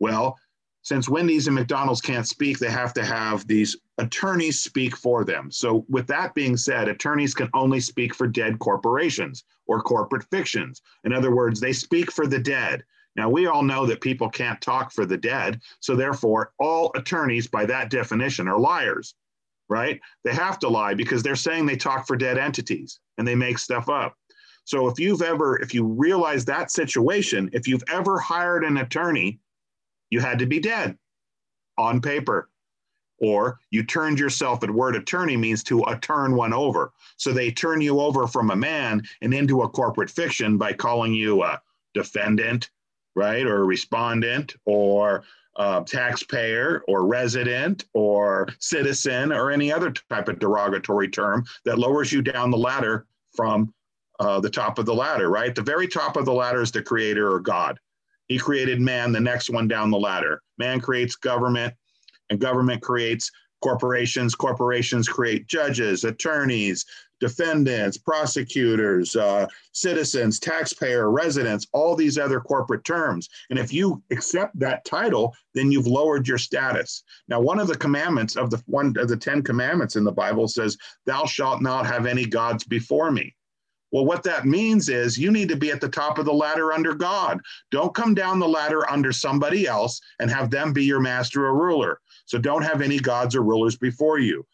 Well, since Wendy's and McDonald's can't speak, they have to have these attorneys speak for them. So, with that being said, attorneys can only speak for dead corporations or corporate fictions. In other words, they speak for the dead. Now, we all know that people can't talk for the dead. So, therefore, all attorneys, by that definition, are liars, right? They have to lie because they're saying they talk for dead entities and they make stuff up. So, if you've ever, if you realize that situation, if you've ever hired an attorney, you had to be dead on paper. Or you turned yourself, at word attorney means to uh, turn one over. So they turn you over from a man and into a corporate fiction by calling you a defendant, right? Or respondent or taxpayer or resident or citizen or any other type of derogatory term that lowers you down the ladder from uh, the top of the ladder, right? The very top of the ladder is the creator or God. He created man, the next one down the ladder. Man creates government, and government creates corporations. Corporations create judges, attorneys, defendants, prosecutors, uh, citizens, taxpayer, residents, all these other corporate terms. And if you accept that title, then you've lowered your status. Now, one of the commandments of the one of the Ten Commandments in the Bible says, "Thou shalt not have any gods before me." Well, what that means is you need to be at the top of the ladder under God. Don't come down the ladder under somebody else and have them be your master or ruler. So don't have any gods or rulers before you.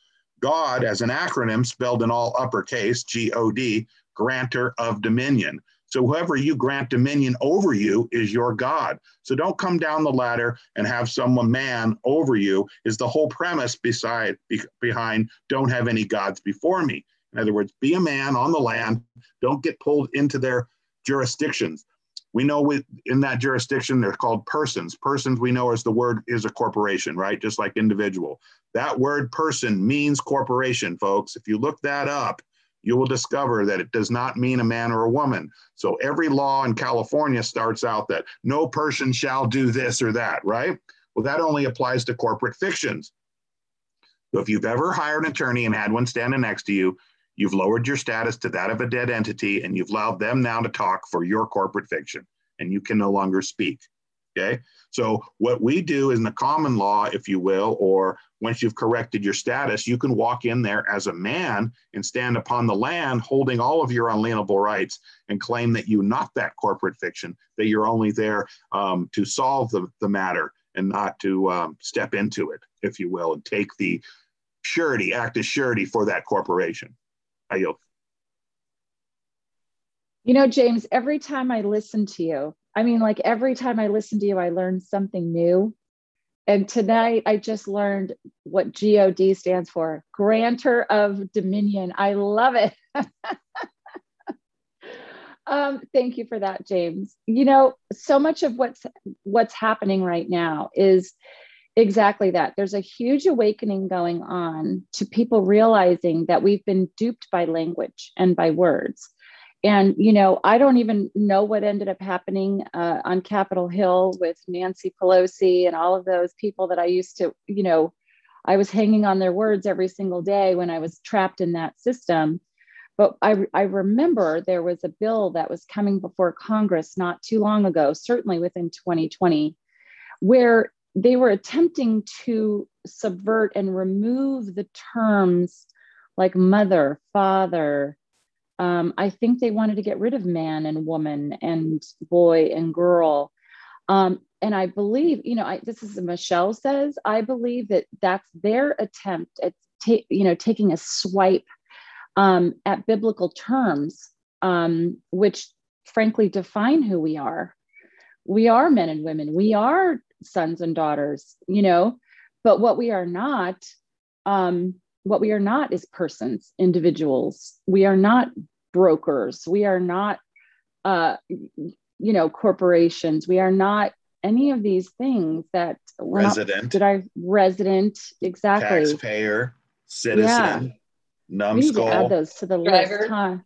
God, as an acronym spelled in all uppercase, G O D, grantor of dominion. So whoever you grant dominion over you is your God. So don't come down the ladder and have someone man over you is the whole premise beside be, behind don't have any gods before me. In other words, be a man on the land. Don't get pulled into their jurisdictions. We know with, in that jurisdiction, they're called persons. Persons we know as the word is a corporation, right? Just like individual. That word person means corporation, folks. If you look that up, you will discover that it does not mean a man or a woman. So every law in California starts out that no person shall do this or that, right? Well, that only applies to corporate fictions. So if you've ever hired an attorney and had one standing next to you, you've lowered your status to that of a dead entity and you've allowed them now to talk for your corporate fiction and you can no longer speak. Okay. So what we do in the common law, if you will, or once you've corrected your status, you can walk in there as a man and stand upon the land holding all of your unalienable rights and claim that you not that corporate fiction, that you're only there um, to solve the, the matter and not to um, step into it, if you will, and take the surety, act as surety for that corporation. I yield. You know, James, every time I listen to you, I mean, like every time I listen to you, I learn something new. And tonight I just learned what GOD stands for Grantor of Dominion. I love it. um, thank you for that, James. You know, so much of what's what's happening right now is Exactly that. There's a huge awakening going on to people realizing that we've been duped by language and by words. And, you know, I don't even know what ended up happening uh, on Capitol Hill with Nancy Pelosi and all of those people that I used to, you know, I was hanging on their words every single day when I was trapped in that system. But I, I remember there was a bill that was coming before Congress not too long ago, certainly within 2020, where they were attempting to subvert and remove the terms like mother, father. Um, I think they wanted to get rid of man and woman and boy and girl. Um, and I believe, you know, I, this is Michelle says, I believe that that's their attempt at, ta- you know, taking a swipe um, at biblical terms, um, which frankly define who we are. We are men and women. We are sons and daughters, you know, but what we are not, um, what we are not is persons, individuals. We are not brokers. We are not, uh, you know, corporations. We are not any of these things that we're resident. Not, did I resident exactly? Taxpayer, citizen, yeah. numbskull. We need to add those to the Driver. list, huh?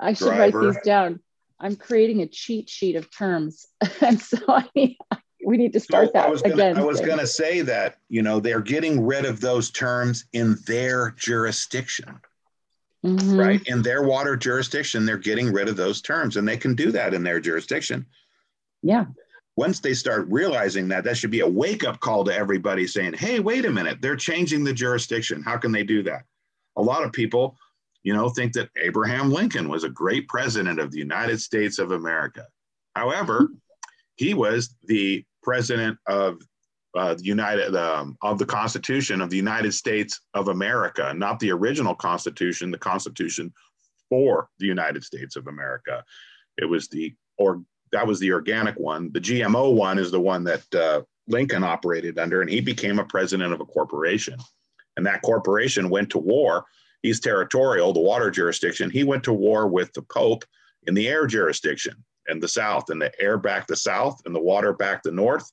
I should Driver. write these down. I'm creating a cheat sheet of terms, and so I, we need to start so that I was gonna, again. I was going to say that you know they're getting rid of those terms in their jurisdiction, mm-hmm. right? In their water jurisdiction, they're getting rid of those terms, and they can do that in their jurisdiction. Yeah. Once they start realizing that, that should be a wake up call to everybody saying, "Hey, wait a minute! They're changing the jurisdiction. How can they do that?" A lot of people, you know, think that Abraham Lincoln was a great president of the United States of America. However, he was the president of uh, the United um, of the Constitution of the United States of America, not the original Constitution, the Constitution for the United States of America. It was the or that was the organic one. The GMO one is the one that uh, Lincoln operated under, and he became a president of a corporation. And that corporation went to war. He's territorial, the water jurisdiction. He went to war with the Pope in the air jurisdiction and the south, and the air back the south, and the water back the north.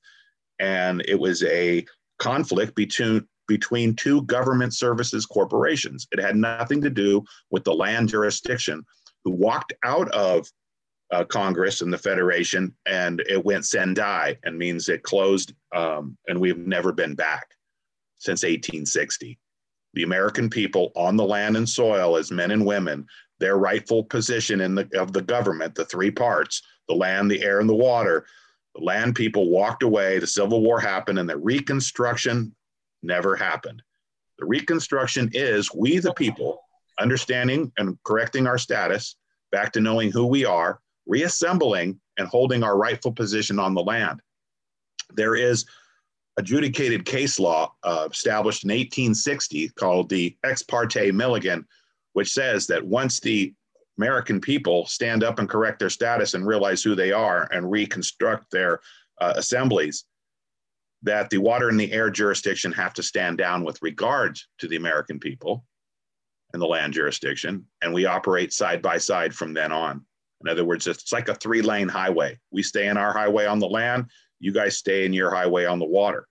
And it was a conflict between between two government services corporations. It had nothing to do with the land jurisdiction, who walked out of uh, Congress and the Federation, and it went sine die, and means it closed, um, and we've never been back since 1860. The American people on the land and soil, as men and women, their rightful position in the of the government, the three parts, the land, the air, and the water. The land people walked away, the Civil War happened, and the Reconstruction never happened. The Reconstruction is we, the people, understanding and correcting our status back to knowing who we are, reassembling and holding our rightful position on the land. There is adjudicated case law uh, established in 1860 called the Ex parte Milligan, which says that once the American people stand up and correct their status and realize who they are and reconstruct their uh, assemblies, that the water and the air jurisdiction have to stand down with regard to the American people and the land jurisdiction, and we operate side by side from then on. In other words, it's like a three lane highway. We stay in our highway on the land, you guys stay in your highway on the water.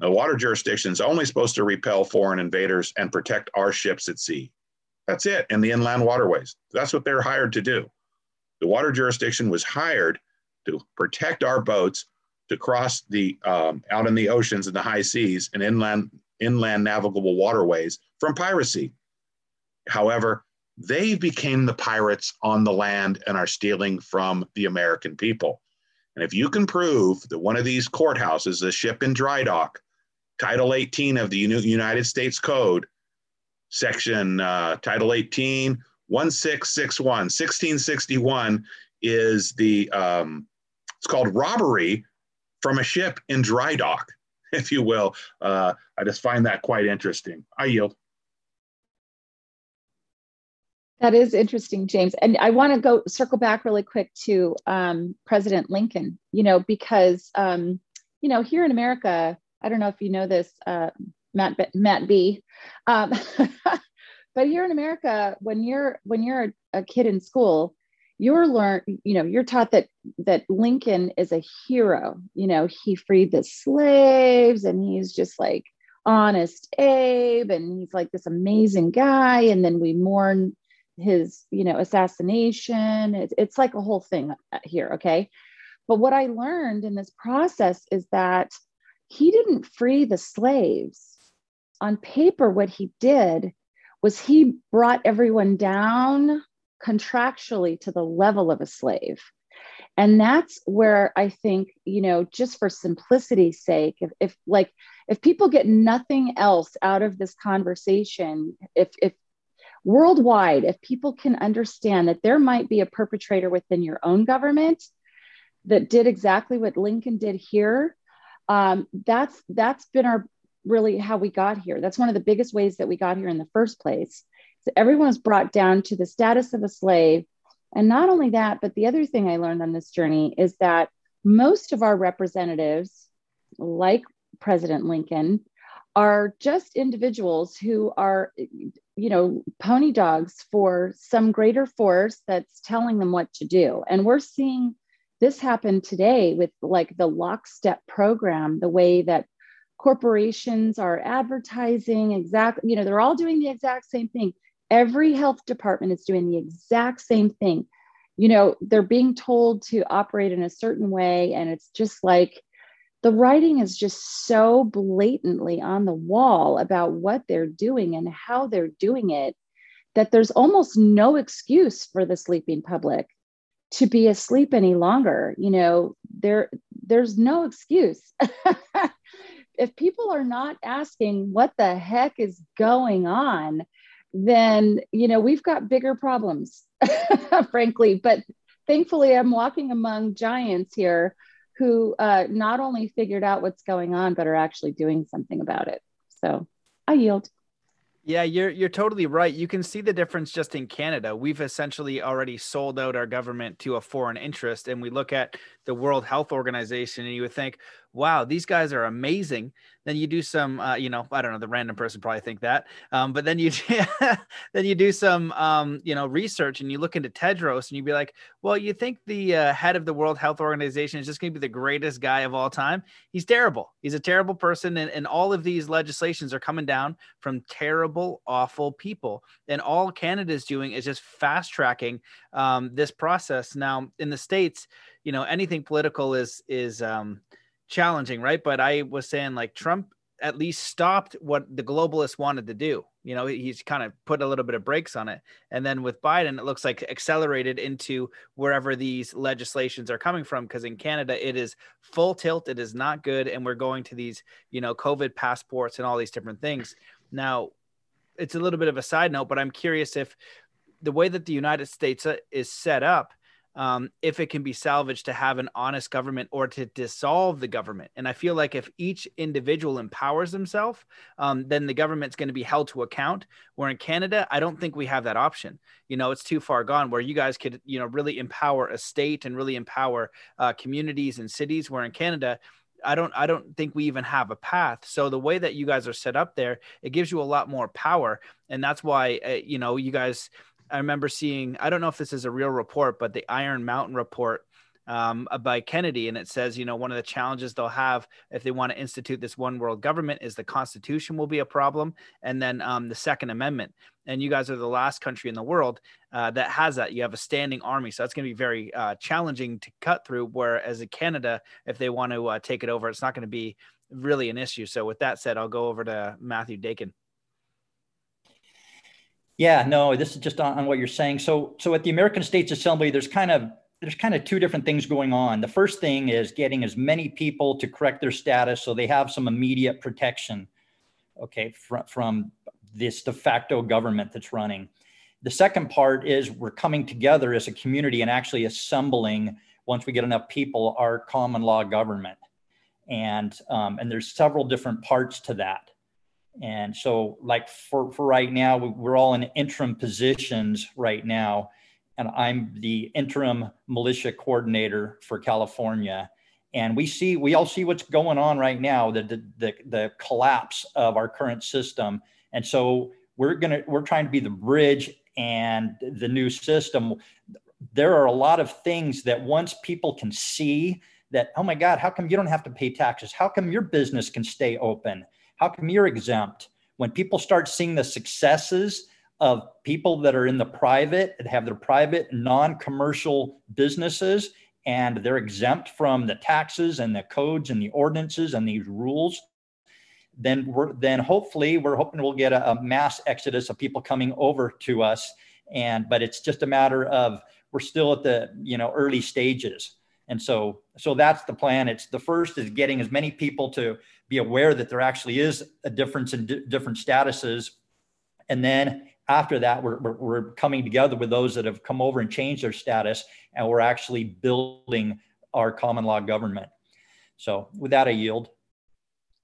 The water jurisdiction is only supposed to repel foreign invaders and protect our ships at sea. That's it. And the inland waterways. That's what they're hired to do. The water jurisdiction was hired to protect our boats to cross the um, out in the oceans and the high seas and inland inland navigable waterways from piracy. However, they became the pirates on the land and are stealing from the American people. And if you can prove that one of these courthouses, a ship in dry dock, Title 18 of the United States Code, section uh, Title 18, 1661. 1661 is the, um, it's called robbery from a ship in dry dock, if you will. Uh, I just find that quite interesting. I yield. That is interesting, James. And I want to go circle back really quick to um, President Lincoln, you know, because, um, you know, here in America, I don't know if you know this, uh, Matt Matt B. Um, but here in America, when you're when you're a, kid in school, you're learn you know you're taught that that lincoln is a hero. You know he freed the slaves and he's just like honest abe and he's like this amazing guy. And then we mourn his you know assassination. It's, it's like a whole thing here okay? But what i learned in this process is that he didn't free the slaves on paper what he did was he brought everyone down contractually to the level of a slave. And that's where I think, you know, just for simplicity's sake, if, if like if people get nothing else out of this conversation, if if worldwide, if people can understand that there might be a perpetrator within your own government that did exactly what Lincoln did here, um, that's that's been our really how we got here. That's one of the biggest ways that we got here in the first place. So everyone was brought down to the status of a slave. And not only that, but the other thing I learned on this journey is that most of our representatives, like President Lincoln, are just individuals who are, you know, pony dogs for some greater force that's telling them what to do. And we're seeing this happen today with like the lockstep program, the way that corporations are advertising exactly, you know, they're all doing the exact same thing. Every health department is doing the exact same thing. You know, they're being told to operate in a certain way, and it's just like the writing is just so blatantly on the wall about what they're doing and how they're doing it that there's almost no excuse for the sleeping public to be asleep any longer you know there there's no excuse if people are not asking what the heck is going on then you know we've got bigger problems frankly but thankfully i'm walking among giants here who uh, not only figured out what's going on but are actually doing something about it so i yield yeah, you're you're totally right. You can see the difference just in Canada. We've essentially already sold out our government to a foreign interest and we look at the World Health Organization and you would think, "Wow, these guys are amazing." Then you do some uh, you know, I don't know, the random person probably think that. Um, but then you then you do some um, you know, research and you look into Tedros and you'd be like, "Well, you think the uh, head of the World Health Organization is just going to be the greatest guy of all time?" He's terrible. He's a terrible person and, and all of these legislations are coming down from terrible awful people. And all Canada is doing is just fast tracking um, this process. Now, in the states, you know, anything political is is um, challenging, right? But I was saying like Trump at least stopped what the globalists wanted to do. You know, he's kind of put a little bit of brakes on it. And then with Biden, it looks like accelerated into wherever these legislations are coming from. Because in Canada, it is full tilt. It is not good. And we're going to these, you know, COVID passports and all these different things. Now, it's a little bit of a side note, but I'm curious if the way that the United States uh, is set up, um, if it can be salvaged to have an honest government or to dissolve the government. And I feel like if each individual empowers themselves, um, then the government's going to be held to account. Where in Canada, I don't think we have that option. You know, it's too far gone where you guys could, you know, really empower a state and really empower uh, communities and cities. Where in Canada, I don't I don't think we even have a path. So the way that you guys are set up there, it gives you a lot more power, and that's why uh, you know you guys. I remember seeing I don't know if this is a real report, but the Iron Mountain report um, uh, by Kennedy, and it says, you know, one of the challenges they'll have if they want to institute this one world government is the Constitution will be a problem, and then um, the Second Amendment. And you guys are the last country in the world uh, that has that. You have a standing army, so that's going to be very uh, challenging to cut through. Whereas in Canada, if they want to uh, take it over, it's not going to be really an issue. So with that said, I'll go over to Matthew Dakin. Yeah, no, this is just on, on, what you're saying. So, so at the American States Assembly, there's kind of there's kind of two different things going on. The first thing is getting as many people to correct their status so they have some immediate protection, okay, from, from this de facto government that's running. The second part is we're coming together as a community and actually assembling, once we get enough people, our common law government. And, um, and there's several different parts to that. And so, like for, for right now, we're all in interim positions right now and I'm the interim militia coordinator for California. And we see, we all see what's going on right now, the, the, the, the collapse of our current system. And so we're gonna, we're trying to be the bridge and the new system. there are a lot of things that once people can see that, oh my God, how come you don't have to pay taxes? How come your business can stay open? How come you're exempt? When people start seeing the successes of people that are in the private that have their private non-commercial businesses and they're exempt from the taxes and the codes and the ordinances and these rules then we're then hopefully we're hoping we'll get a, a mass exodus of people coming over to us and but it's just a matter of we're still at the you know early stages and so so that's the plan. It's the first is getting as many people to be aware that there actually is a difference in d- different statuses. And then after that we're, we're, we're coming together with those that have come over and changed their status and we're actually building our common law government. So with that i yield.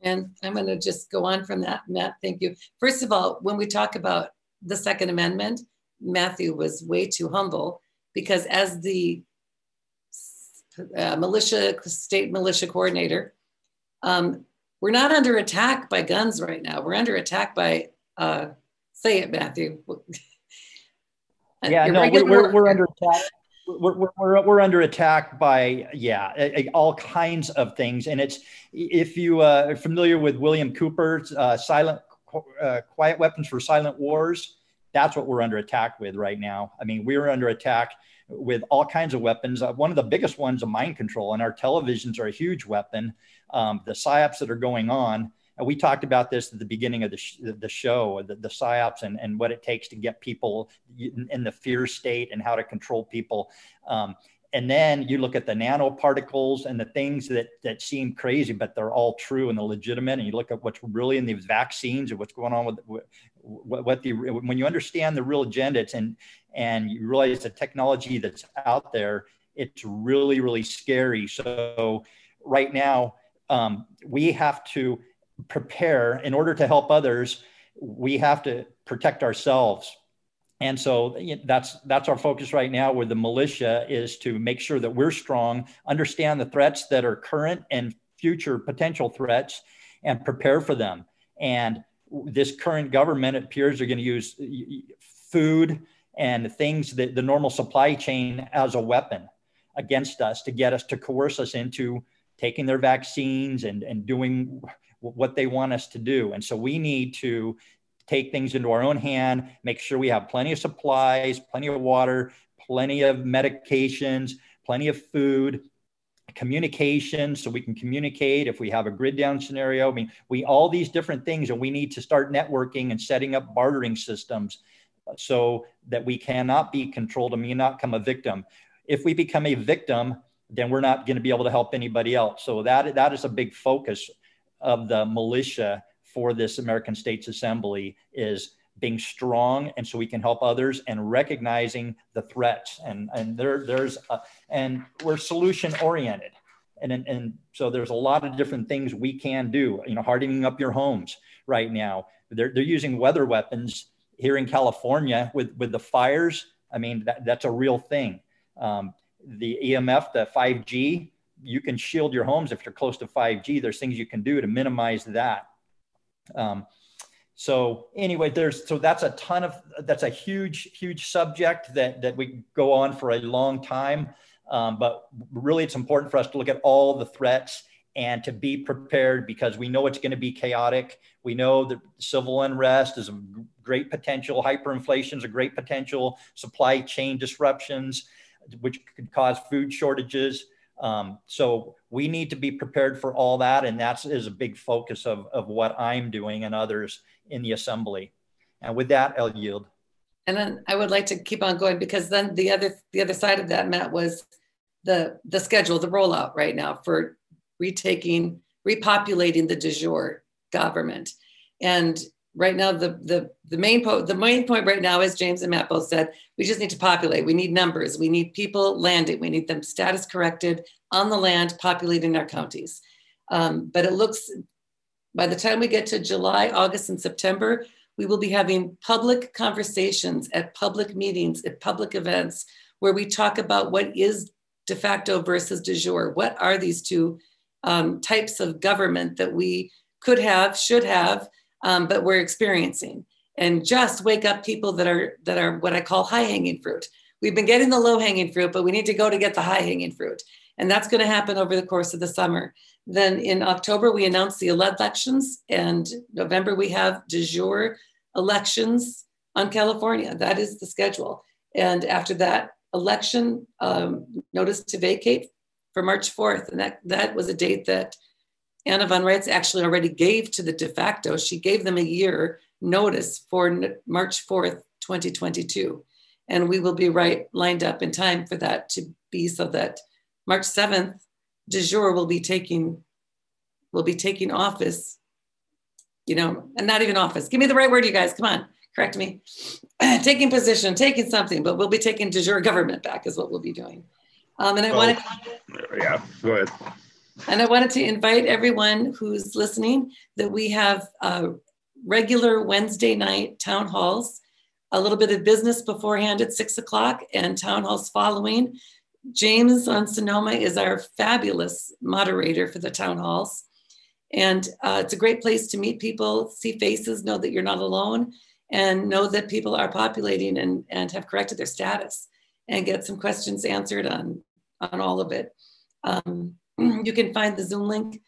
And i'm going to just go on from that matt thank you. First of all when we talk about the second amendment matthew was way too humble because as the uh, militia state militia coordinator. Um, we're not under attack by guns right now. We're under attack by uh, say it matthew. Yeah no we're, we're, we're, under attack. We're, we're, we're under attack by yeah all kinds of things. And it's if you uh, are familiar with william cooper's uh, silent uh, quiet weapons for silent wars that's what we're under attack with right now. I mean we're under attack with all kinds of weapons. Uh, one of the biggest ones is mind control, and our televisions are a huge weapon. Um, the psyops that are going on, and we talked about this at the beginning of the, sh- the show, the, the psyops and, and what it takes to get people in, in the fear state and how to control people. Um, and then you look at the nanoparticles and the things that that seem crazy, but they're all true and legitimate. And you look at what's really in these vaccines and what's going on with what, what the when you understand the real agenda, it's and and you realize the technology that's out there, it's really really scary. So right now, um, we have to prepare in order to help others. We have to protect ourselves and so that's that's our focus right now with the militia is to make sure that we're strong understand the threats that are current and future potential threats and prepare for them and this current government appears are going to use food and things that the normal supply chain as a weapon against us to get us to coerce us into taking their vaccines and, and doing what they want us to do. And so we need to take things into our own hand, make sure we have plenty of supplies, plenty of water, plenty of medications, plenty of food, communication so we can communicate if we have a grid down scenario. I mean, we all these different things, and we need to start networking and setting up bartering systems so that we cannot be controlled and we not become a victim. If we become a victim, then we're not going to be able to help anybody else. So that that is a big focus of the militia for this American States Assembly is being strong and so we can help others and recognizing the threats and and there there's a, and we're solution oriented and, and and so there's a lot of different things we can do you know hardening up your homes right now they're, they're using weather weapons here in california with with the fires i mean that, that's a real thing um, the emf the 5g you can shield your homes if you're close to 5g there's things you can do to minimize that um, so anyway, there's so that's a ton of that's a huge huge subject that that we go on for a long time. Um, but really, it's important for us to look at all the threats and to be prepared because we know it's going to be chaotic. We know that civil unrest is a great potential, hyperinflation is a great potential, supply chain disruptions, which could cause food shortages. Um, so we need to be prepared for all that. And that is a big focus of, of what I'm doing and others in the assembly. And with that, I'll yield. And then I would like to keep on going because then the other the other side of that, Matt, was the the schedule, the rollout right now for retaking, repopulating the de jure government. And right now the the the main po- the main point right now is James and Matt both said we just need to populate. We need numbers. We need people landing. We need them status corrected on the land, populating our counties. Um, but it looks by the time we get to July, August, and September, we will be having public conversations at public meetings, at public events, where we talk about what is de facto versus de jure. What are these two um, types of government that we could have, should have, um, but we're experiencing. And just wake up people that are that are what I call high hanging fruit. we've been getting the low hanging fruit, but we need to go to get the high hanging fruit. And that's going to happen over the course of the summer. Then in October, we announce the elections, and November, we have de jure elections on California. That is the schedule. And after that election, um, notice to vacate for March 4th. And that, that was a date that Anna von Reitz actually already gave to the de facto. She gave them a year notice for March 4th, 2022. And we will be right lined up in time for that to be so that March 7th, de jure will be taking will be taking office, you know, and not even office. Give me the right word, you guys. Come on, correct me. taking position, taking something, but we'll be taking de jure government back is what we'll be doing. Um, and I oh, wanted, yeah, go ahead. And I wanted to invite everyone who's listening that we have regular Wednesday night town halls, a little bit of business beforehand at six o'clock, and town halls following. James on Sonoma is our fabulous moderator for the town halls. And uh, it's a great place to meet people, see faces, know that you're not alone, and know that people are populating and, and have corrected their status and get some questions answered on, on all of it. Um, you can find the Zoom link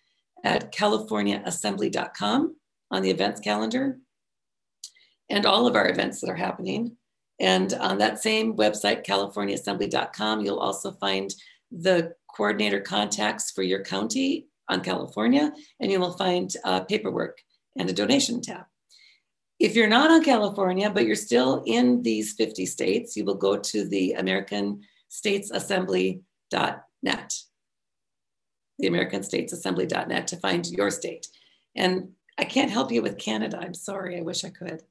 at californiaassembly.com on the events calendar and all of our events that are happening. And on that same website, californiaassembly.com, you'll also find the coordinator contacts for your county on California, and you will find uh, paperwork and a donation tab. If you're not on California, but you're still in these 50 states, you will go to the American States Assembly.net, the American States Assembly.net to find your state. And I can't help you with Canada. I'm sorry. I wish I could.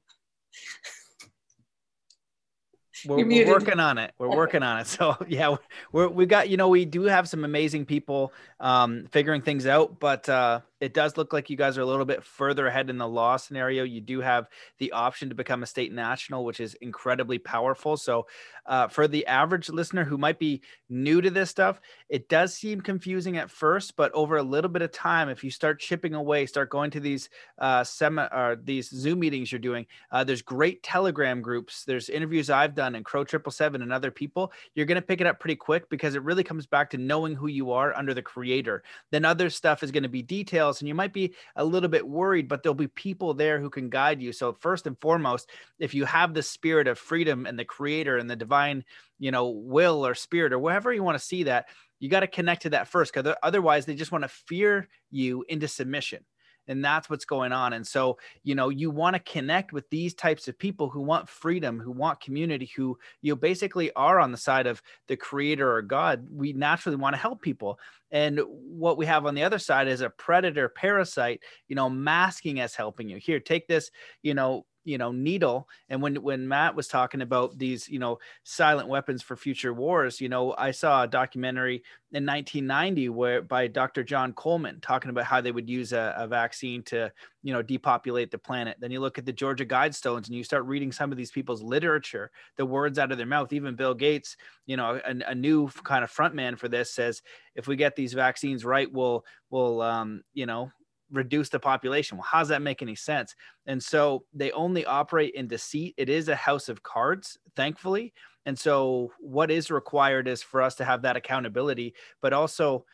we're, we're, working on it. We're working on it. So yeah, we're, we got, you know, we do have some amazing people um, figuring things out, but uh, it does look like you guys are a little bit further ahead in the law scenario. You do have the option to become a state national, which is incredibly powerful. So, uh, for the average listener who might be new to this stuff, it does seem confusing at first, but over a little bit of time, if you start chipping away, start going to these uh, semi or these Zoom meetings you're doing, uh, there's great Telegram groups. There's interviews I've done and Crow Triple Seven and other people. You're going to pick it up pretty quick because it really comes back to knowing who you are under the creator. Then other stuff is going to be detailed details and you might be a little bit worried, but there'll be people there who can guide you. So, first and foremost, if you have the spirit of freedom and the creator and the divine, you know, will or spirit or whatever you want to see that, you got to connect to that first because otherwise they just want to fear you into submission and that's what's going on and so you know you want to connect with these types of people who want freedom who want community who you know, basically are on the side of the creator or god. We naturally want to help people and what we have on the other side is a predator parasite you know masking as helping you. Here take this you know you know needle. And when when matt was talking about these you know silent weapons for future wars you know i saw a documentary in 1990 where by dr john coleman talking about how they would use a, a vaccine to you know depopulate the planet. Then you look at the georgia guidestones and you start reading some of these people's literature the words out of their mouth. Even bill gates you know a, a new kind of frontman for this says if we get these vaccines right we'll we'll um, you know reduce the population. Well, how does that make any sense? And so they only operate in deceit. It is a house of cards, thankfully. And so what is required is for us to have that accountability, but also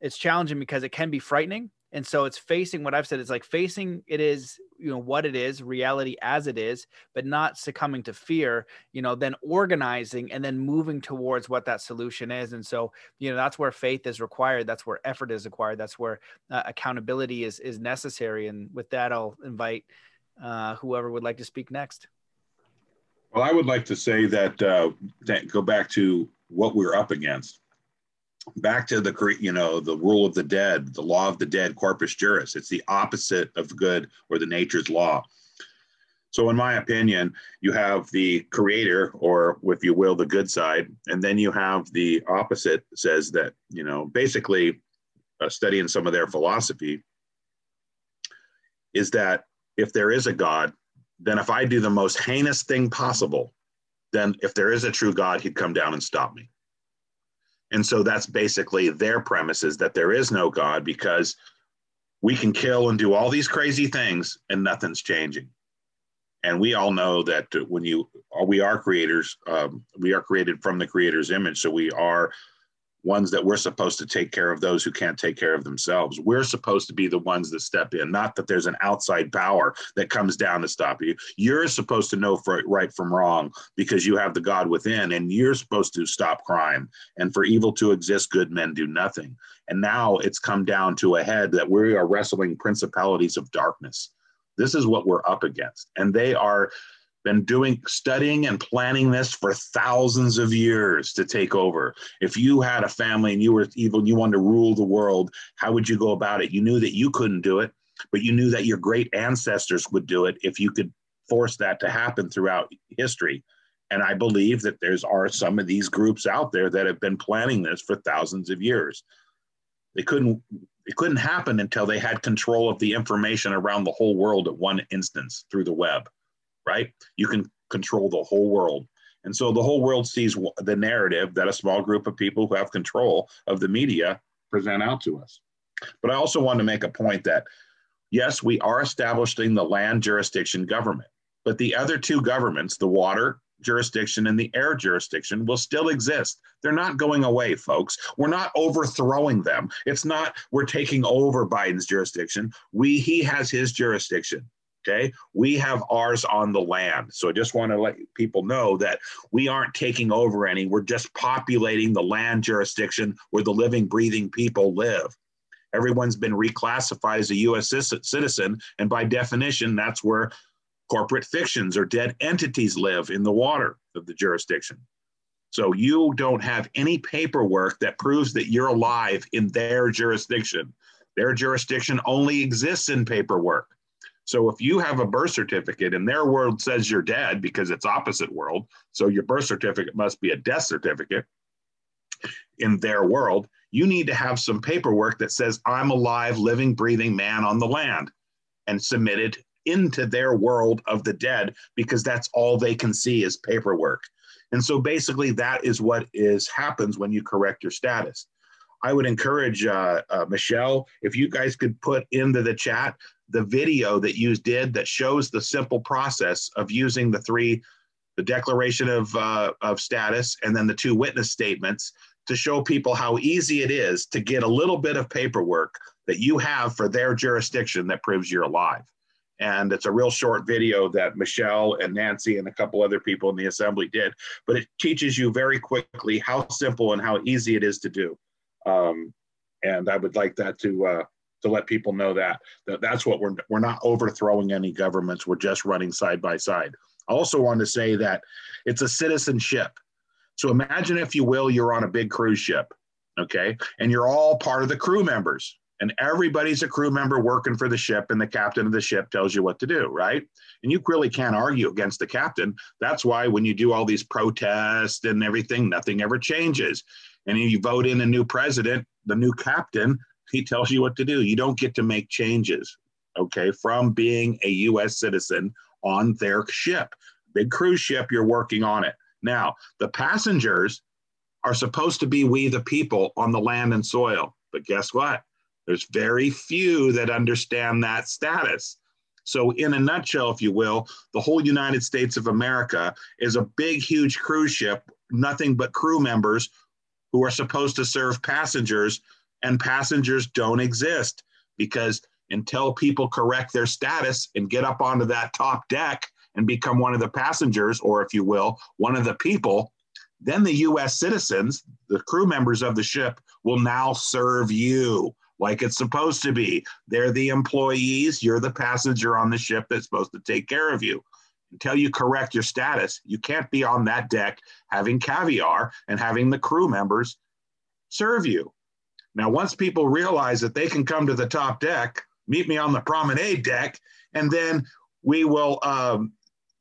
it's challenging because it can be frightening and so it's facing what i've said it's like facing it is you know what it is reality as it is but not succumbing to fear you know then organizing and then moving towards what that solution is. And so you know that's where faith is required that's where effort is required that's where uh, accountability is is necessary. And with that i'll invite uh, whoever would like to speak next. Well i would like to say that uh, that go back to what we're up against back to the you know the rule of the dead the law of the dead corpus juris. It's the opposite of good or the nature's law. So in my opinion you have the creator or if you will the good side and then you have the opposite says that you know basically uh, studying some of their philosophy is that if there is a god then if i do the most heinous thing possible then if there is a true god he'd come down and stop me and so that's basically their premise is that there is no God because we can kill and do all these crazy things and nothing's changing. And we all know that when you, are, we are creators, um, we are created from the creator's image. So we are ones that we're supposed to take care of those who can't take care of themselves. We're supposed to be the ones that step in, not that there's an outside power that comes down to stop you. You're supposed to know right from wrong because you have the God within, and you're supposed to stop crime. And for evil to exist, good men do nothing. And now it's come down to a head that we are wrestling principalities of darkness. This is what we're up against. And they are been doing studying and planning this for thousands of years to take over. If you had a family and you were evil you wanted to rule the world, how would you go about it? You knew that you couldn't do it, but you knew that your great ancestors would do it if you could force that to happen throughout history. And I believe that there's are some of these groups out there that have been planning this for thousands of years. They couldn't it couldn't happen until they had control of the information around the whole world at one instance through the web right? You can control the whole world. And so the whole world sees the narrative that a small group of people who have control of the media present out to us. But I also want to make a point that yes, we are establishing the land jurisdiction government, but the other two governments, the water jurisdiction and the air jurisdiction, will still exist. They're not going away, folks. We're not overthrowing them. It's not we're taking over Biden's jurisdiction. We he has his jurisdiction. Okay. We have ours on the land. So I just want to let people know that we aren't taking over any. We're just populating the land jurisdiction where the living, breathing people live. Everyone's been reclassified as a U.S. citizen. And by definition, that's where corporate fictions or dead entities live in the water of the jurisdiction. So you don't have any paperwork that proves that you're alive in their jurisdiction. Their jurisdiction only exists in paperwork. So if you have a birth certificate and their world says you're dead because it's opposite world, so your birth certificate must be a death certificate in their world, you need to have some paperwork that says I'm a live, living, breathing man on the land and submit it into their world of the dead because that's all they can see is paperwork. And so basically that is what is happens when you correct your status. I would encourage uh, uh, Michelle, if you guys could put into the chat the video that you did that shows the simple process of using the three, the declaration of, uh, of status and then the two witness statements to show people how easy it is to get a little bit of paperwork that you have for their jurisdiction that proves you're alive. And it's a real short video that Michelle and Nancy and a couple other people in the assembly did, but it teaches you very quickly how simple and how easy it is to do. Um, and I would like that to uh, to let people know that, that that's what we're we're not overthrowing any governments. We're just running side by side. I also want to say that it's a citizenship. So imagine, if you will, you're on a big cruise ship, okay, and you're all part of the crew members, and everybody's a crew member working for the ship, and the captain of the ship tells you what to do, right? And you really can't argue against the captain. That's why when you do all these protests and everything, nothing ever changes. And you vote in a new president, the new captain he tells you what to do. You don't get to make changes, okay, from being a U.S. citizen on their ship. Big cruise ship, you're working on it. Now, the passengers are supposed to be we the people on the land and soil. But guess what? There's very few that understand that status. So, in a nutshell, if you will, the whole United States of America is a big, huge cruise ship, nothing but crew members who are supposed to serve passengers and passengers don't exist because until people correct their status and get up onto that top deck and become one of the passengers, or if you will, one of the people, then the US citizens, the crew members of the ship, will now serve you like it's supposed to be. They're the employees, you're the passenger on the ship that's supposed to take care of you. Until you correct your status, you can't be on that deck having caviar and having the crew members serve you. Now, once people realize that they can come to the top deck, meet me on the promenade deck, and then we will, um,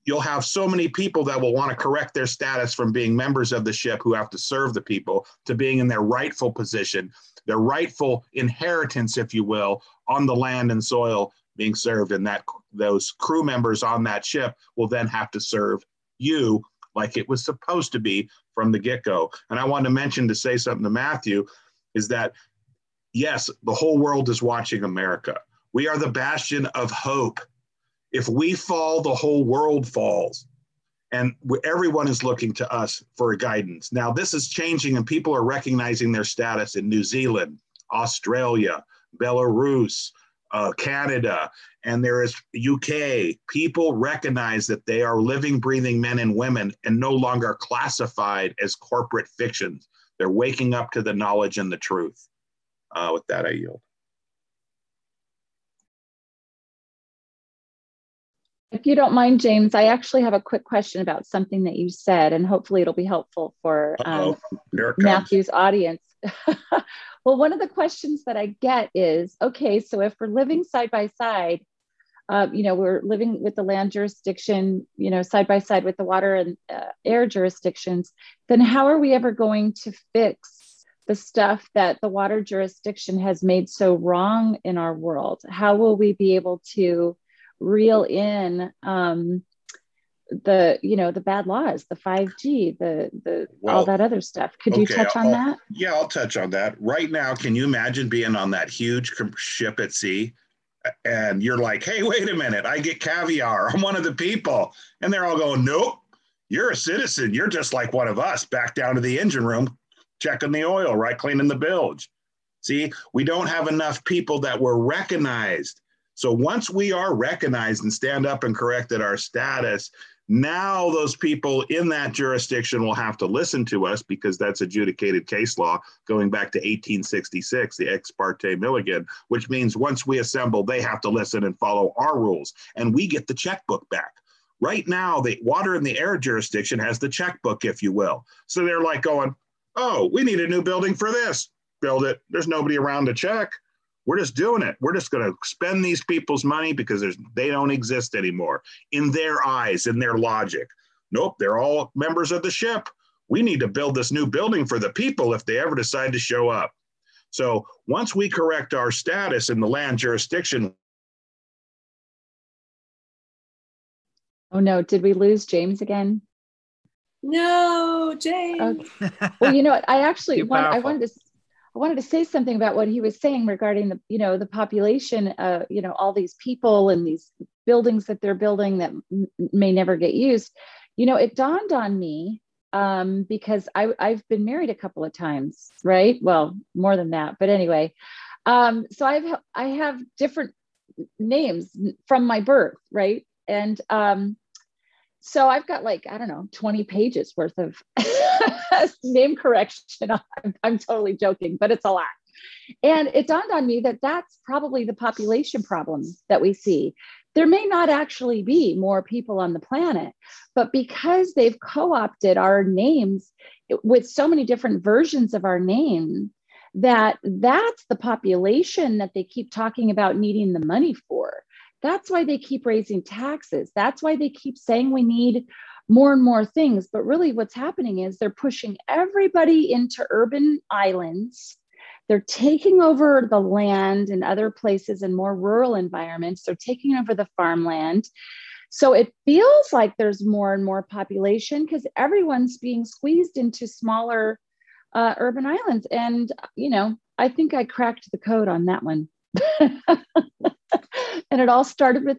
you'll have so many people that will want to correct their status from being members of the ship who have to serve the people to being in their rightful position, their rightful inheritance, if you will, on the land and soil being served. And that those crew members on that ship will then have to serve you like it was supposed to be from the get go. And I want to mention to say something to Matthew is that yes, the whole world is watching America. We are the bastion of hope. If we fall, the whole world falls. And everyone is looking to us for guidance. Now, this is changing, and people are recognizing their status in New Zealand, Australia, Belarus, uh, Canada, and there is UK. People recognize that they are living, breathing men and women and no longer classified as corporate fictions. They're waking up to the knowledge and the truth. Uh, with that, I yield. If you don't mind, James, I actually have a quick question about something that you said, and hopefully it'll be helpful for um, Matthew's audience. well, one of the questions that I get is okay, so if we're living side by side, uh, you know, we're living with the land jurisdiction, you know, side by side with the water and uh, air jurisdictions, then how are we ever going to fix the stuff that the water jurisdiction has made so wrong in our world? How will we be able to reel in um, the you know the bad laws the 5g the the well, all that other stuff? Could okay, you touch on I'll, that? yeah i'll touch on that. Right now can you imagine being on that huge ship at sea and you're like hey wait a minute i get caviar i'm one of the people. And they're all going nope you're a citizen you're just like one of us back down to the engine room checking the oil right cleaning the bilge. See we don't have enough people that were recognized. So once we are recognized and stand up and corrected our status, now those people in that jurisdiction will have to listen to us because that's adjudicated case law going back to 1866, the ex parte Milligan, which means once we assemble, they have to listen and follow our rules, and we get the checkbook back. Right now, the water and the air jurisdiction has the checkbook, if you will. So they're like going, oh, we need a new building for this. Build it. There's nobody around to check. We're just doing it. We're just going to spend these people's money because they don't exist anymore in their eyes, in their logic. Nope, they're all members of the ship. We need to build this new building for the people if they ever decide to show up. So once we correct our status in the land jurisdiction. Oh no, did we lose James again? No, James. Okay. Well, you know what? I actually want, I wanted to I wanted to say something about what he was saying regarding the, you know, the population, uh, you know, all these people and these buildings that they're building that m- may never get used. You know, it dawned on me um, because I, I've been married a couple of times, right? Well, more than that, but anyway. Um, so I've I have different names from my birth, right? And um, so I've got like, I don't know, 20 pages worth of name correction. I'm, I'm totally joking, but it's a lot. And it dawned on me that that's probably the population problem that we see. There may not actually be more people on the planet, but because they've co opted our names with so many different versions of our name, that that's the population that they keep talking about needing the money for. That's why they keep raising taxes. That's why they keep saying we need more and more things. But really, what's happening is they're pushing everybody into urban islands. They're taking over the land in other places in more rural environments. They're taking over the farmland. So it feels like there's more and more population because everyone's being squeezed into smaller uh, urban islands. And, you know, I think I cracked the code on that one. and it all started with